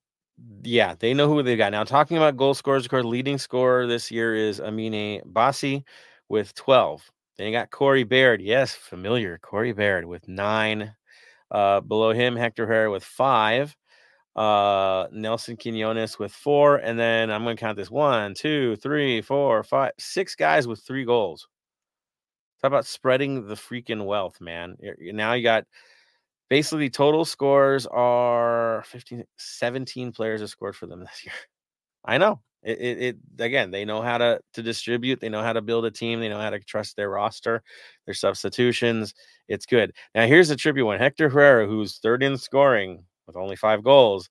yeah, they know who they got. Now, talking about goal scorers, of course, leading scorer this year is Amine Bassi with 12. Then you got Corey Baird. Yes, familiar. Corey Baird with nine. Uh, below him, Hector Herrera with five. Uh, Nelson Quinones with four. And then I'm going to count this one, two, three, four, five, six guys with three goals. Talk about spreading the freaking wealth, man. Now you got basically total scores are 15 17 players have scored for them this year i know it, it, it again they know how to to distribute they know how to build a team they know how to trust their roster their substitutions it's good. Now here's a tribute one hector herrera who's third in scoring with only five goals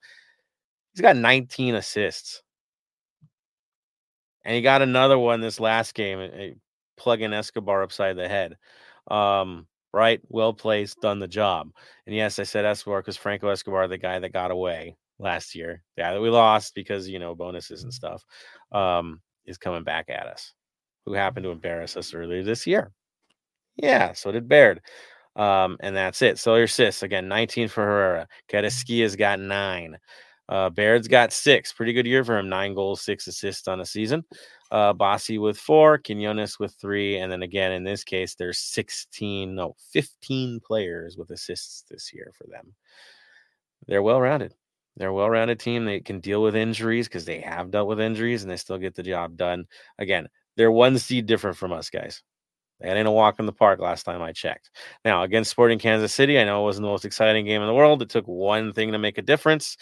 he's got 19 assists. And he got another one this last game plugging escobar upside the head. Um right well placed done the job. And yes, I said Escobar because Franco Escobar, the guy that got away last year, the guy that we lost because you know bonuses and stuff, um, is coming back at us. Who happened to embarrass us earlier this year? Yeah, so did Baird. Um, and that's it. So your assists again, 19 for Herrera. Carrasquilla's got nine. Uh, Baird's got six. Pretty good year for him. Nine goals, six assists on a season. Uh, Bassi with four, Quinones with three, and then again in this case, there's 16, no, 15 players with assists this year for them. They're well rounded. They're a well rounded team. They can deal with injuries because they have dealt with injuries and they still get the job done. Again, they're one seed different from us, guys. That ain't a walk in the park last time I checked. Now, against Sporting Kansas City, I know it wasn't the most exciting game in the world. It took one thing to make a difference.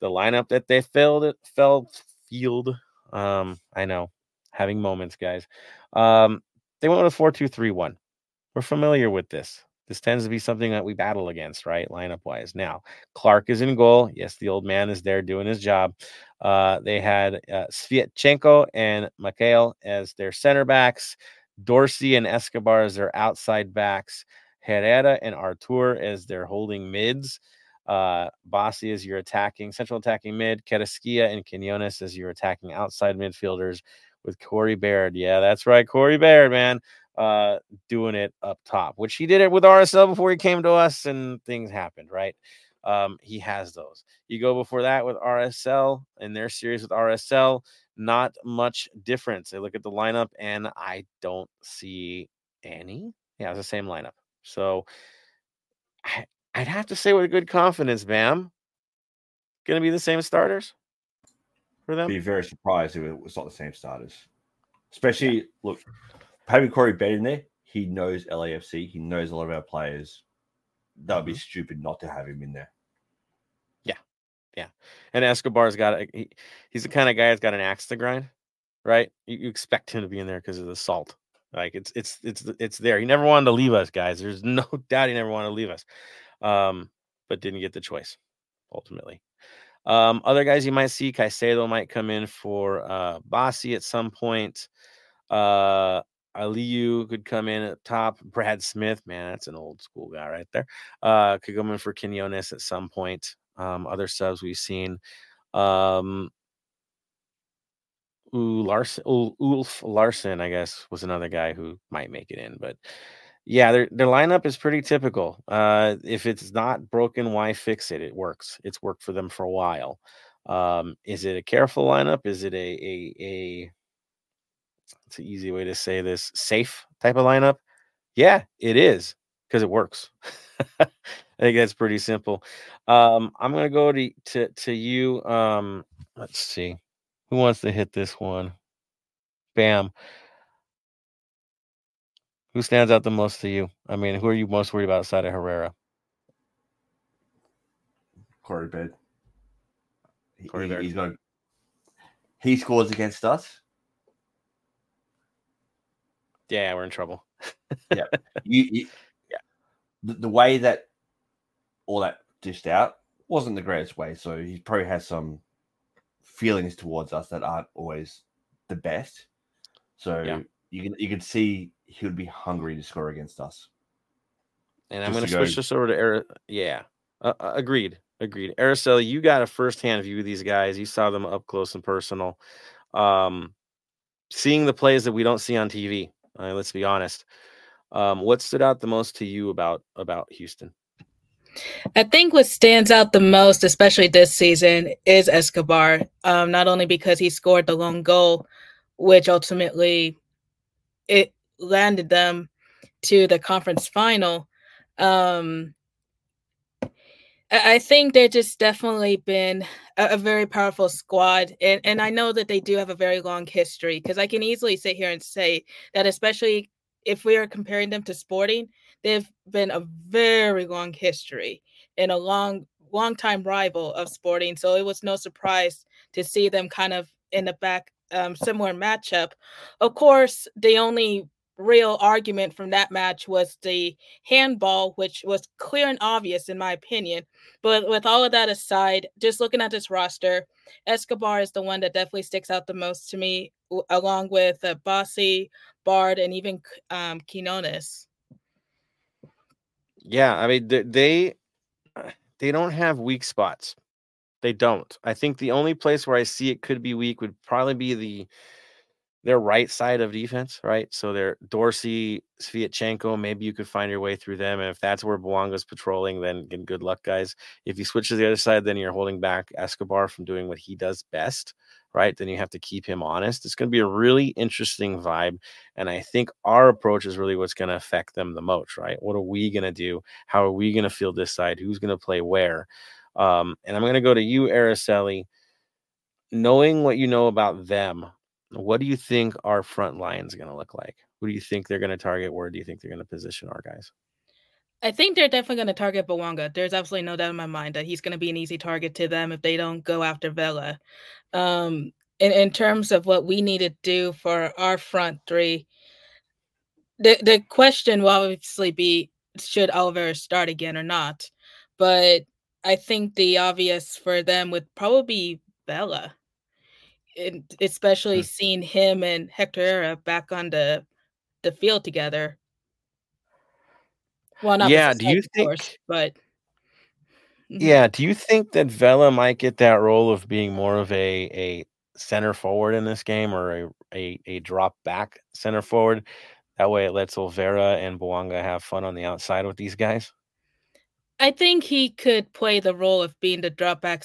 The lineup that they failed it fell field. Um, I know, having moments, guys. Um, they went with a 4 2 3 1. We're familiar with this. This tends to be something that we battle against, right? Lineup wise. Now, Clark is in goal. Yes, the old man is there doing his job. Uh, they had uh, Sviatchenko and Micael as their center backs, Dorsey and Escobar as their outside backs, Herrera and Artur as their holding mids. Uh, Bassi is your attacking central attacking mid, Carrasquilla and Quinones as your attacking outside midfielders with Corey Baird. Yeah, that's right, Corey Baird, man uh doing it up top which he did it with rsl before he came to us and things happened right? Um he has those. You go before that with rsl and their series with rsl not much difference. I look at the lineup and i don't see any. Yeah it's the same lineup. So I, i'd have to say with good confidence bam gonna be the same starters for them. Be very surprised if it was not the same starters. Especially, look, having Corey Baird in there, he knows LAFC. He knows a lot of our players. That would be stupid not to have him in there. Yeah, yeah. And Escobar's got a, he, he's the kind of guy that's got an axe to grind, right? You, you expect him to be in there because of the salt. Like it's it's it's it's there. He never wanted to leave us, guys. There's no doubt he never wanted to leave us, um, but didn't get the choice ultimately. Um, other guys you might see, Caicedo might come in for uh, Bassi at some point. Uh, Aliyu could come in at top. Brad Smith, man, that's an old school guy right there. Uh, could come in for Quinones at some point. Um, other subs we've seen. Um, Larson, Ulf Larson, I guess, was another guy who might make it in. But yeah, their their lineup is pretty typical. Uh, if it's not broken, why fix it? It works. It's worked for them for a while. Um, is it a careful lineup? Is it a a a it's an easy way to say this safe type of lineup? Yeah, it is because it works. I think that's pretty simple. Um, I'm gonna go to to to you. Um, let's see. Who wants to hit this one? Bam. Who stands out the most to you? I mean, who are you most worried about outside of Herrera? Corey. Corey he, Baird. He's got. He scores against us. Yeah, we're in trouble. You, you, Yeah. The, the way that all that dished out wasn't the greatest way, so he probably has some feelings towards us that aren't always the best. So Yeah. you can you can see he would be hungry to score against us. And I'm going to switch this over to Eric. Yeah, uh, uh, agreed. Agreed. Araceli, you got a firsthand view of these guys. You saw them up close and personal. Um, seeing the plays that we don't see on TV. Uh, let's be honest. Um, what stood out the most to you about about Houston? I think what stands out the most, especially this season, is Escobar. Um, not only because he scored the lone goal, which ultimately it landed them to the conference final. Um, I think they've just definitely been a, a very powerful squad, and and I know that they do have a very long history because I can easily sit here and say that, especially if we are comparing them to Sporting, they've been a very long history and a long long time rival of sporting so it was no surprise to see them kind of in the back um, similar matchup. Of course the only real argument from that match was the handball which was clear and obvious in my opinion but with all of that aside just looking at this roster escobar is the one that definitely sticks out the most to me along with uh, Bassi Baird and even um, quinones Yeah, I mean they uh, they don't have weak spots. They don't. I think the only place where I see it could be weak would probably be the their right side of defense, right? So they're Dorsey, Sviatchenko. Maybe you could find your way through them. And if that's where Bouanga's patrolling, then good luck, guys. If you switch to the other side, then you're holding back Escobar from doing what he does best, right? Then you have to keep him honest. It's going to be a really interesting vibe. And I think our approach is really what's going to affect them the most, right? What are we going to do? How are we going to feel this side? Who's going to play where? Um, and I'm going to go to you, Araceli. Knowing what you know about them, what do you think our front line is going to look like? Who do you think they're going to target? Where do you think they're going to position our guys? I think they're definitely going to target Bouanga. There's absolutely no doubt in my mind that he's going to be an easy target to them if they don't go after Vela. Um, in, in terms of what we need to do for our front three, the, the question will obviously be should Oliver start again or not? But I think the obvious for them would probably be Vela. And especially Hmm. seeing him and Hector Herrera back on the the field together. Well, not Yeah, do you of course, think- but Mhm. Yeah. Do you think that Vela might get that role of being more of a a center forward in this game or a a, a drop back center forward? That way it lets Olivera and Bouanga have fun on the outside with these guys. I think he could play the role of being the drop back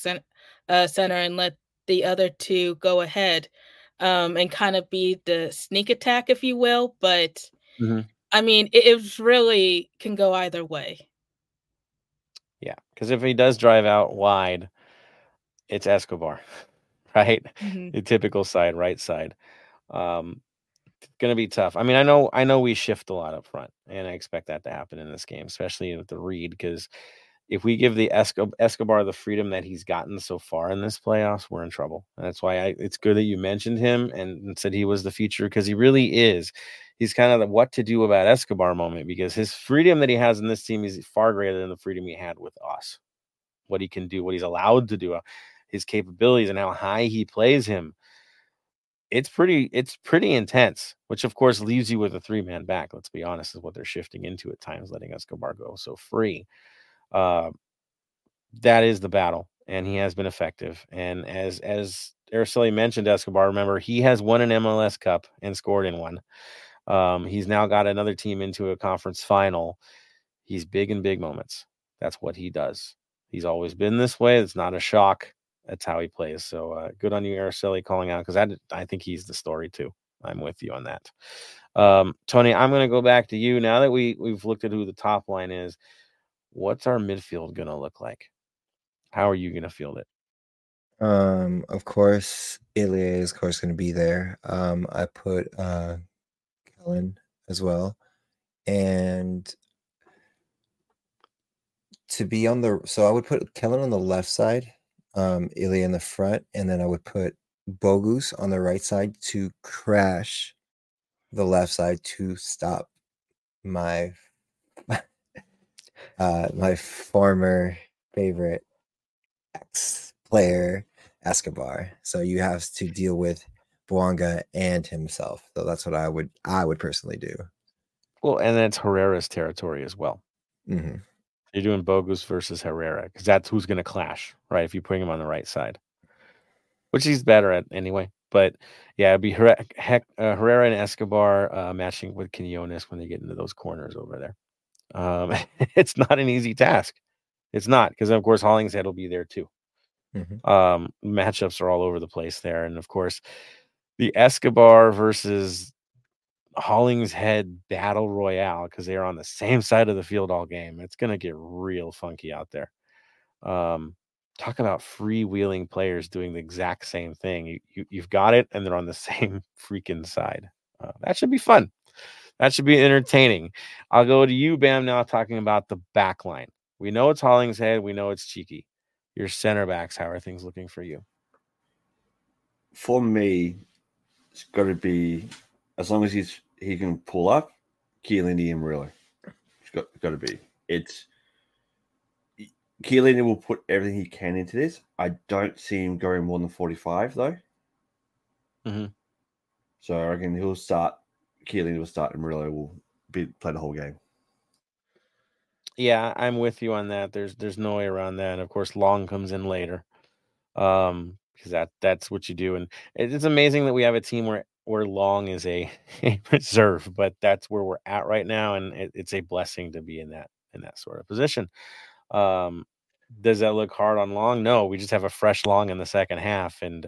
uh, center and let the other two go ahead um, and kind of be the sneak attack, if you will. But Mhm. I mean, it, it really can go either way. Yeah. Because if he does drive out wide, it's Escobar, right? Mhm. the typical side, right side. Um, gonna be tough. I mean, I know, I know we shift a lot up front, and I expect that to happen in this game, especially with the read. Because if we give the Escobar the freedom that he's gotten so far in this playoffs, we're in trouble. And that's why I, it's good that you mentioned him and, said he was the future because he really is. He's kind of the what to do about Escobar moment because his freedom that he has in this team is far greater than the freedom he had with us. What he can do, what he's allowed to do, uh, his capabilities, and how high he plays him it's pretty it's pretty intense, which of course leaves you with a three man back. Let's be honest, is what they're shifting into at times, letting Escobar go so free. Uh, that is the battle, and he has been effective. And as as Araceli mentioned, Escobar, remember he has won an MLS Cup and scored in one. Um, he's now got another team into a conference final. He's big in big moments. That's what he does. He's always been this way. It's not a shock. That's how he plays. So uh, good on you, Araceli, calling out because I, I think he's the story too. I'm with you on that. Um, Tony, I'm going to go back to you now that we we've looked at who the top line is. What's our midfield going to look like? How are you going to field it? Um, of course, Ilie is of course going to be there. Um, I put uh, Kellyn as well, and to be on the so I would put Kellyn on the left side, um, Ilie in the front, and then I would put Bogusz on the right side to crash the left side to stop my uh my former favorite ex player Escobar. So you have to deal with Bouanga and himself. So that's what I would I would personally do. Well, and then it's Herrera's territory as well. hmm You're doing Bogusz versus Herrera because that's who's going to clash, right? If you put him on the right side, which he's better at anyway. But yeah, it'd be Heck, uh, Herrera and Escobar uh, matching with Quinones when they get into those corners over there. Um, it's not an easy task. It's not because of course Hollingshead will be there too. Mhm. Um, matchups are all over the place there, and of course the Escobar versus Hollingshead battle royale because they are on the same side of the field all game. It's gonna get real funky out there. Um, talk about freewheeling players doing the exact same thing. You, you you've got it, and they're on the same freaking side. Uh, that should be fun. That should be entertaining. I'll go to you, Bam. Now talking about the back line. We know it's Hollingshead. We know it's Cheeky. Your center backs. How are things looking for you? For me, it's got to be as long as he's he can pull up, Chiellini and Murillo. It's got got to be. It's Chiellini will put everything he can into this. I don't see him going more than forty five though. Mhm. So I reckon he'll start. Chiellini will start, and Murillo will be play the whole game. Yeah, I'm with you on that. There's there's no way around that. And of course, Long comes in later, um, because that that's what you do. And it's amazing that we have a team where where Long is a, a reserve, but that's where we're at right now, and it, it's a blessing to be in that in that sort of position. Um, does that look hard on Long? No, we just have a fresh Long in the second half, and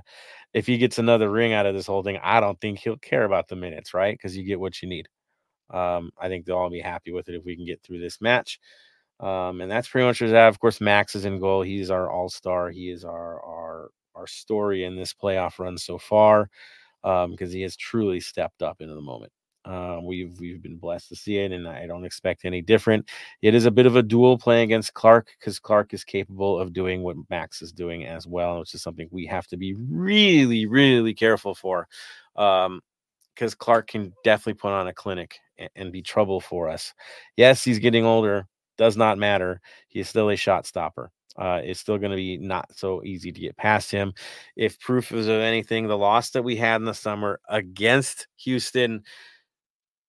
if he gets another ring out of this whole thing, I don't think he'll care about the minutes, right? Because you get what you need. Um, I think they'll all be happy with it if we can get through this match. Um, and that's pretty much what's that. Of course, Max is in goal. He's our all star. He is our our our story in this playoff run so far because he has truly stepped up into the moment. Uh, we've we've been blessed to see it, and I don't expect any different. It is a bit of a duel playing against Clark because Clark is capable of doing what Max is doing as well, which is something we have to be really, really careful for. Um, because Clark can definitely put on a clinic and, and be trouble for us. Yes, he's getting older. Does not matter. He is still a shot stopper. Uh, it's still going to be not so easy to get past him. If proof is of anything, the loss that we had in the summer against Houston,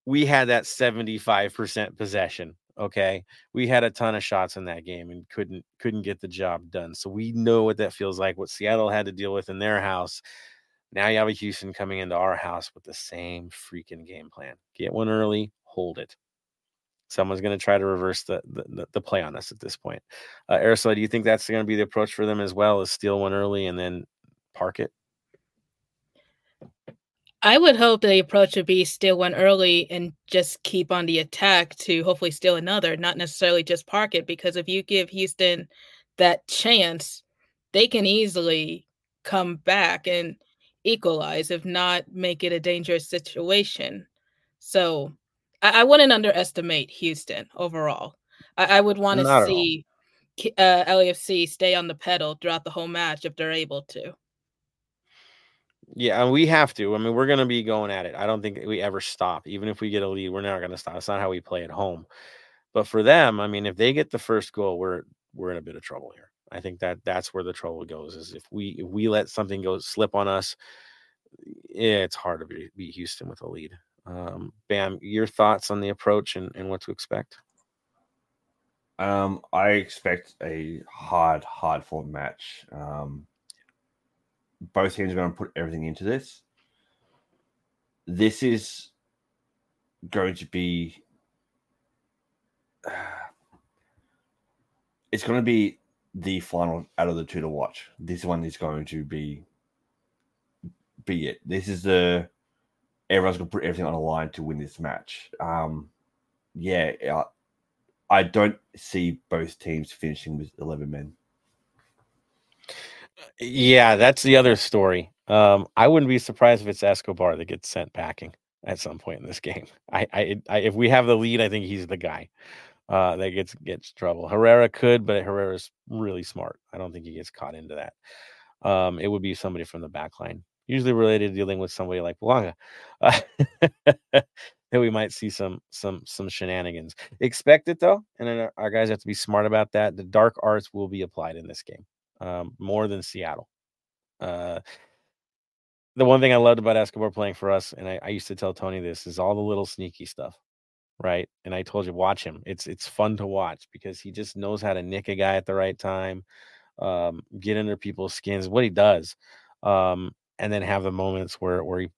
we had that 75% possession. Okay. We had a ton of shots in that game and couldn't couldn't get the job done. So we know what that feels like, what Seattle had to deal with in their house. Now you have a Houston coming into our house with the same freaking game plan. Get one early, hold it. Someone's going to try to reverse the, the the- play on us at this point. Uh, Aristotle, do you think that's going to be the approach for them as well? Is steal one early and then park it? I would hope the approach would be steal one early and just keep on the attack to hopefully steal another, not necessarily just park it. Because if you give Houston that chance, they can easily come back and equalize, if not make it a dangerous situation. So I, I wouldn't underestimate Houston overall. I, I would want to see uh, LAFC stay on the pedal throughout the whole match if they're able to. Yeah, and we have to. I mean, we're going to be going at it. I don't think we ever stop. Even if we get a lead, we're not going to stop. It's not how we play at home. But for them, I mean, if they get the first goal, we're we're in a bit of trouble here. I think that that's where the trouble goes. Is if we if we let something go slip on us, it's hard to be, beat Houston with a lead. Um, Bam, your thoughts on the approach and, and what to expect? Um, I expect a hard, hard fought match. Um, both teams are going to put everything into this. This is going to be. it's going to be the final out of the two to watch. This one is going to be be it. This is the everyone's going to put everything on the line to win this match. Um, yeah, I don't see both teams finishing with 11 men. Yeah, that's the other story. Um, I wouldn't be surprised if it's Escobar that gets sent packing at some point in this game. I, I, I if we have the lead, I think he's the guy uh, that gets gets trouble. Herrera could, but Herrera's really smart. I don't think he gets caught into that. Um, it would be somebody from the back line, usually related to dealing with somebody like Bouanga. Uh, that we might see some some some shenanigans. Expect it though, and then our, guys have to be smart about that. The dark arts will be applied in this game um, more than Seattle. Uh, the one thing I loved about Escobar playing for us, and I, I, used to tell Tony this, is all the little sneaky stuff, right? And I told you, watch him. It's it's fun to watch because he just knows how to nick a guy at the right time, um, get under people's skins. What he does, um, and then have the moments where where he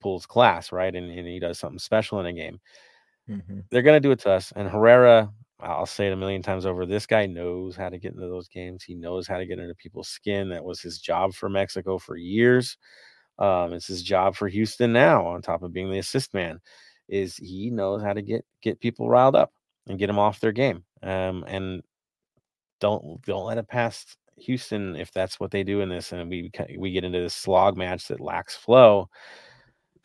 pulls class, right? And, and he does something special in a game. Mm-hmm. They're going to do it to us. And Herrera, I'll say it a million times over. This guy knows how to get into those games. He knows how to get into people's skin. That was his job for Mexico for years. Um, it's his job for Houston now, on top of being the assist man, is he knows how to get get people riled up and get them off their game. Um, and don't don't let it pass Houston if that's what they do in this, and we we get into this slog match that lacks flow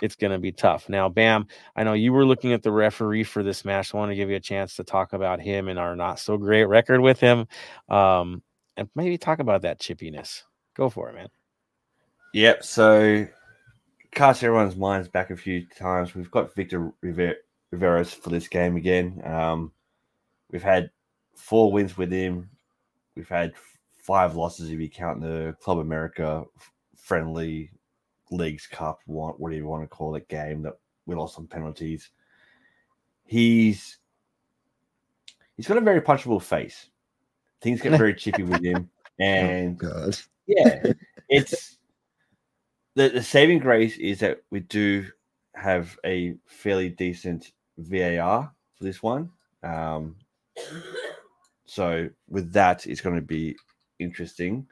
it's going to be tough. Now, Bam, I know you were looking at the referee for this match. I want to give you a chance to talk about him and our not so great record with him, um, and maybe talk about that chippiness. Go for it, man. Yep. So, cast everyone's minds back a few times. We've got Victor River- Riveros for this game again. Um, we've had four wins with him. We've had five losses if you count the Club America friendly Leagues Cup, what whatever you want to call it, game that we lost on penalties. He's he's got a very punchable face. Things get very chippy with him, oh, and oh, yeah, it's the the saving grace is that we do have a fairly decent VAR for this one. Um, so with that, it's going to be interesting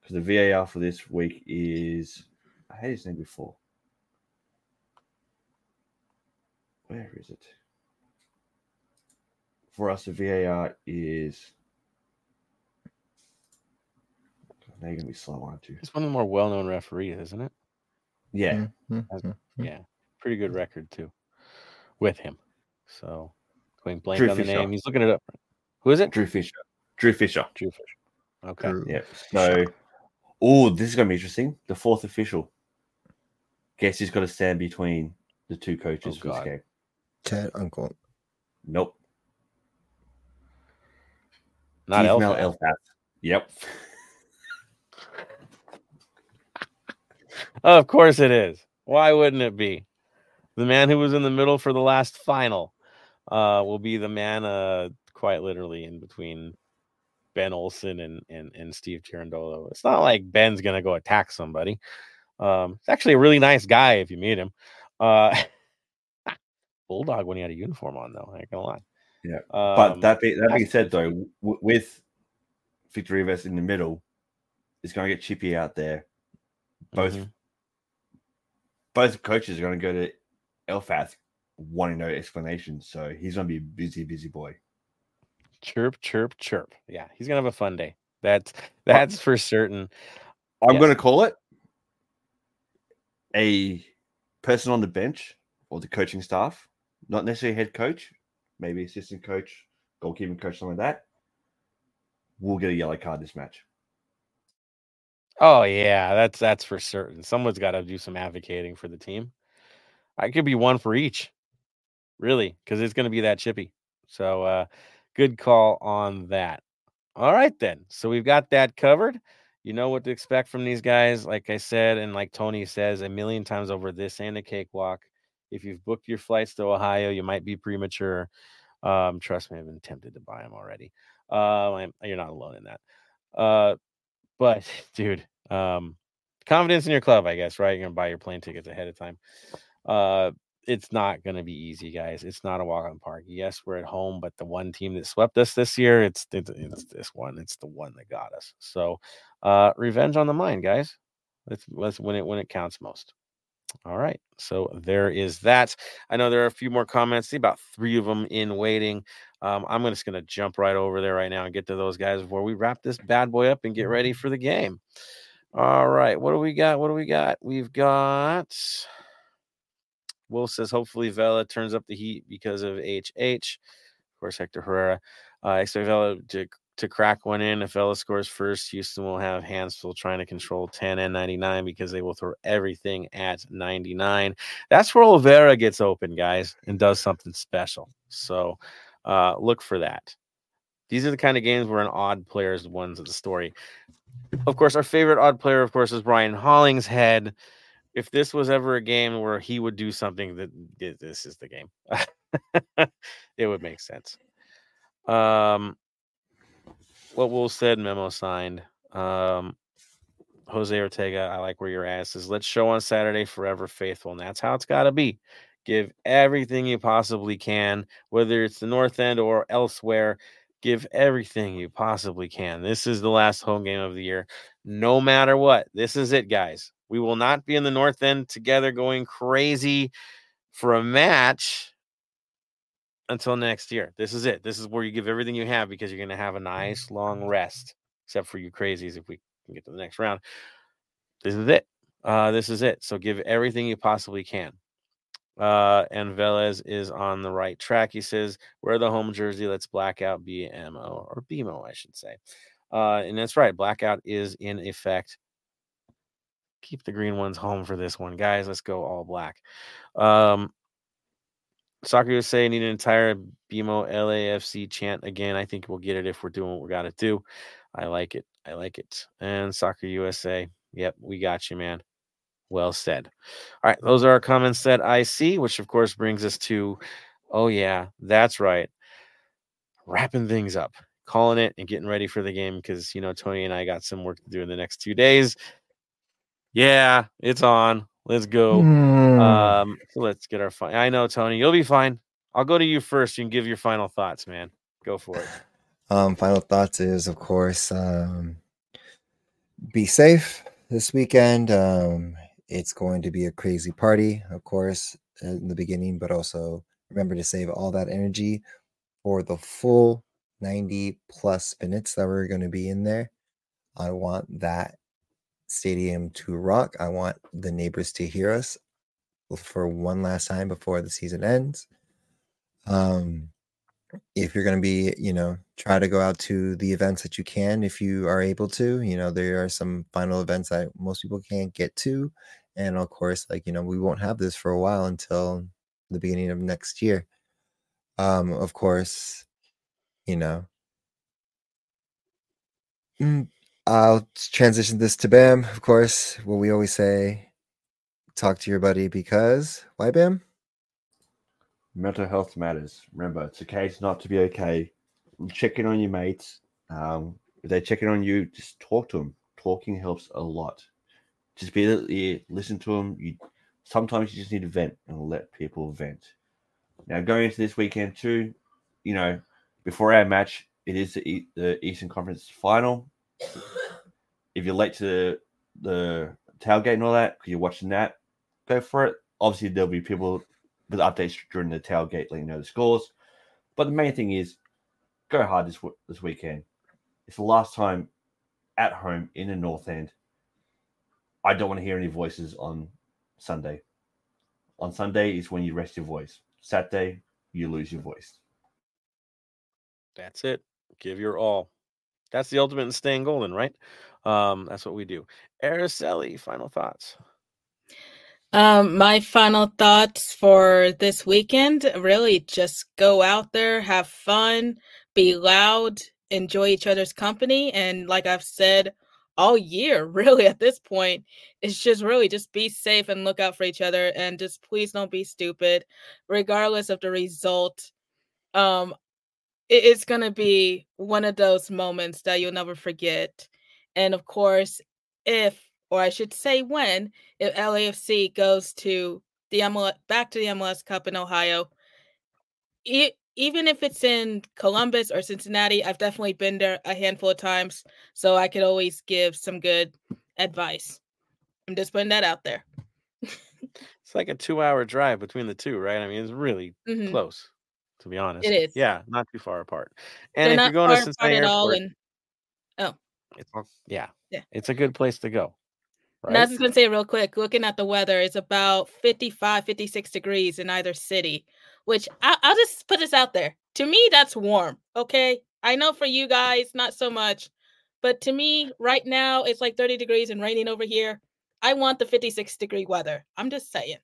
because the VAR for this week is I had his name before. Where is it? For us, the VAR is. Now you're gonna be slow on too. It's one of the more well-known referees, isn't it? Yeah, mm-hmm. mm-hmm. yeah, pretty good record too, with him. So, going blank Drew on the name, he's looking it up. Who is it? Drew Fischer. Drew Fischer. Drew Fischer. Okay. Drew yeah. So, oh, this is gonna be interesting. The fourth official. Guess who's got to stand between the two coaches oh, for this game? Ted Unkel. Nope. Not Elfath. Elfath. Yep. of course it is. Why wouldn't it be? The man who was in the middle for the last final uh, will be the man, uh, quite literally, in between Ben Olsen and and, and Steve Cherundolo. It's not like Ben's gonna go attack somebody. Um, it's actually a really nice guy if you meet him. Uh, Bulldog when he had a uniform on, though. I ain't gonna lie. Yeah, um, but that be, that being said, though, w- with Victor Rivas in the middle, it's going to get chippy out there. Both mm-hmm. both coaches are going to go to Elfath wanting no explanation, so he's going to be a busy, busy boy. Chirp, chirp, chirp. Yeah, he's going to have a fun day. That's that's for certain. I'm yes. going to call it a person on the bench or the coaching staff, not necessarily head coach, maybe assistant coach, goalkeeping coach, something like that, will get a yellow card this match. Oh yeah, that's that's for certain. Someone's got to do some advocating for the team. I could be one for each, really, because it's going to be that chippy. So, uh, good call on that. All right then. So we've got that covered. You know what to expect from these guys. Like I said, and like Tony says a million times over, this and a cakewalk. If you've booked your flights to Ohio, you might be premature. Um, trust me, I've been tempted to buy them already. Uh, you're not alone in that. Uh, but dude, um, confidence in your club, I guess, right? You're gonna buy your plane tickets ahead of time. Uh, it's not going to be easy, guys. It's not a walk on the park. Yes, we're at home, but the one team that swept us this year, it's it's, it's this one. It's the one that got us. So, uh, revenge on the mind, guys. Let's let's win it when it counts most. All right. So there is that. I know there are a few more comments. See about three of them in waiting. Um, I'm just going to jump right over there right now and get to those guys before we wrap this bad boy up and get ready for the game. All right. What do we got? What do we got? We've got. Will says hopefully Vela turns up the heat because of HH. Of course, Hector Herrera. Uh, I expect Vela to, to crack one in. If Vela scores first, Houston will have hands full trying to control 10 and 99 because they will throw everything at 99. That's where Olivera gets open, guys, and does something special. So uh, look for that. These are the kind of games where an odd player is the ones of the story. Of course, our favorite odd player, of course, is Brian Hollingshead if this was ever a game where he would do something that this is the game. It would make sense. Um what will said memo signed. Um jose ortega i like where your ass is. Let's show on saturday forever faithful and that's how it's got to be. Give everything you possibly can whether it's the north end or elsewhere give everything you possibly can. This is the last home game of the year. No matter what this is it guys we will not be in the North End together going crazy for a match until next year. This is it. This is where you give everything you have because you're going to have a nice long rest, except for you crazies if we can get to the next round. This is it. Uh, this is it. So give everything you possibly can. Uh, and Velez is on the right track. He says, Wear the home jersey. Let's blackout BMO or BMO, I should say. Uh, and that's right. Blackout is in effect keep the green ones home for this one, guys. Let's go all black. Um, Soccer USA need an entire BMO LAFC chant again. I think we'll get it if we're doing what we got to do. I like it. I like it. And Soccer USA, yep, we got you, man. Well said. All right, those are our comments that I see, which of course brings us to, oh yeah, that's right, wrapping things up, calling it, and getting ready for the game because you know Tony and I got some work to do in the next two days. Yeah, it's on. Let's go. Mm. Um, let's get our fine. I know, Tony, you'll be fine. I'll go to you first. You can give your final thoughts, man. Go for it. Um, final thoughts is, of course, um, be safe this weekend. Um, it's going to be a crazy party, of course, in the beginning, but also remember to save all that energy for the full 90 plus minutes that we're going to be in there. I want that stadium to rock. I want the neighbors to hear us for one last time before the season ends. Um, if you're going to be, you know, try to go out to the events that you can if you are able to. You know, there are some final events that most people can't get to. And of course, like, you know, we won't have this for a while until the beginning of next year. Um, of course, you know, mm, I'll transition this to Bam, of course. What we always say talk to your buddy because why, Bam? Mental health matters. Remember, it's okay to not to be okay. Check in on your mates. Um, if they check in on you, just talk to them. Talking helps a lot. Just be there, listen to them. You sometimes you just need to vent and let people vent. Now, going into this weekend too, you know, before our match, it is the, the Eastern Conference final if you're late to the tailgate and all that, because you're watching that, go for it. Obviously, there'll be people with updates during the tailgate letting you know the scores. But the main thing is go hard this this weekend. It's the last time at home in the North End. I don't want to hear any voices on Sunday. On Sunday is when you rest your voice. Saturday, you lose your voice. That's it. Give your all. That's the ultimate in staying golden, right? Um, that's what we do. Araceli, final thoughts. Um, my final thoughts for this weekend really just go out there, have fun, be loud, enjoy each other's company. And like I've said all year, really, at this point. It's just really just be safe and look out for each other and just please don't be stupid, regardless of the result. Um, it, it's gonna be one of those moments that you'll never forget. And of course, if or I should say when, if LAFC goes to the MLS back to the MLS Cup in Ohio, it even if it's in Columbus or Cincinnati, I've definitely been there a handful of times, so I could always give some good advice. I'm just putting that out there. it's like a two-hour drive between the two, right? I mean, it's really mm-hmm. close, to be honest. It is. Yeah, not too far apart. And They're if you're going to Cincinnati Airport, all and... oh, it's yeah, yeah, it's a good place to go. Right? And I was just gonna say real quick, looking at the weather, it's about 55, 56 degrees in either city which I, I'll just put this out there. To me, that's warm. Okay. I know for you guys, not so much. But to me, right now, it's like 30 degrees and raining over here. I want the 56 degree weather. I'm just saying.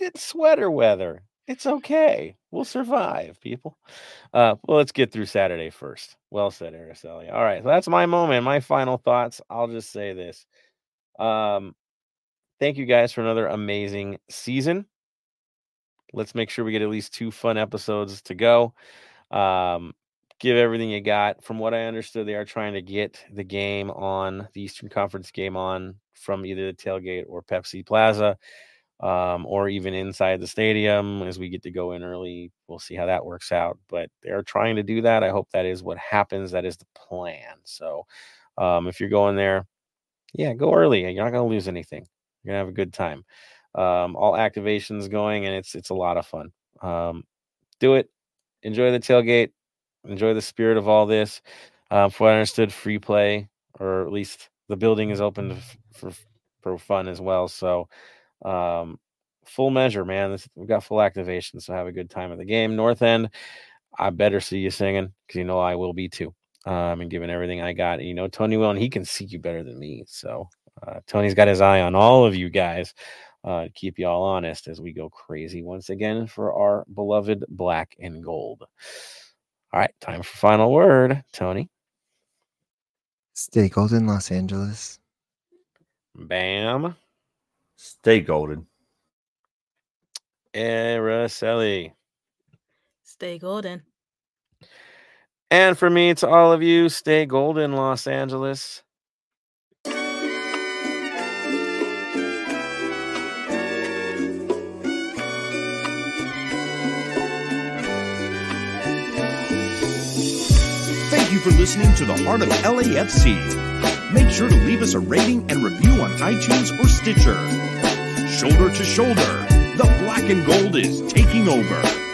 it's sweater weather. It's okay. We'll survive, people. Uh, well, let's get through Saturday first. Well said, Araceli. All right, so that's my moment. My final thoughts. I'll just say this. Um, thank you guys for another amazing season. Let's make sure we get at least two fun episodes to go. Um, give everything you got. From what I understood, they are trying to get the game on the Eastern Conference game on from either the tailgate or Pepsi Plaza, um, or even inside the stadium as we get to go in early. We'll see how that works out. But they're trying to do that. I hope that is what happens. That is the plan. So um, if you're going there, yeah, go early. And you're not going to lose anything. You're going to have a good time um, all activations going, and it's it's a lot of fun. Um, do it, enjoy the tailgate, enjoy the spirit of all this. Um, for what I understood, free play, or at least the building is open for for fun as well. So, um, full measure, man. This, we've got full activation, so have a good time at the game. North End, I better see you singing because you know I will be too. Um, and giving everything I got. You know, Tony will, and he can see you better than me. So, uh, Tony's got his eye on all of you guys uh, keep you all honest as we go crazy once again for our beloved black and gold. All right, time for final word, Tony. Stay golden, Los Angeles. Bam. Stay golden. And Araceli. Stay golden. And for me, to all of you, stay golden, Los Angeles. Thank you for listening to the Heart of LAFC. Make sure to leave us a rating and review on iTunes or Stitcher. Shoulder to shoulder, the black and gold is taking over.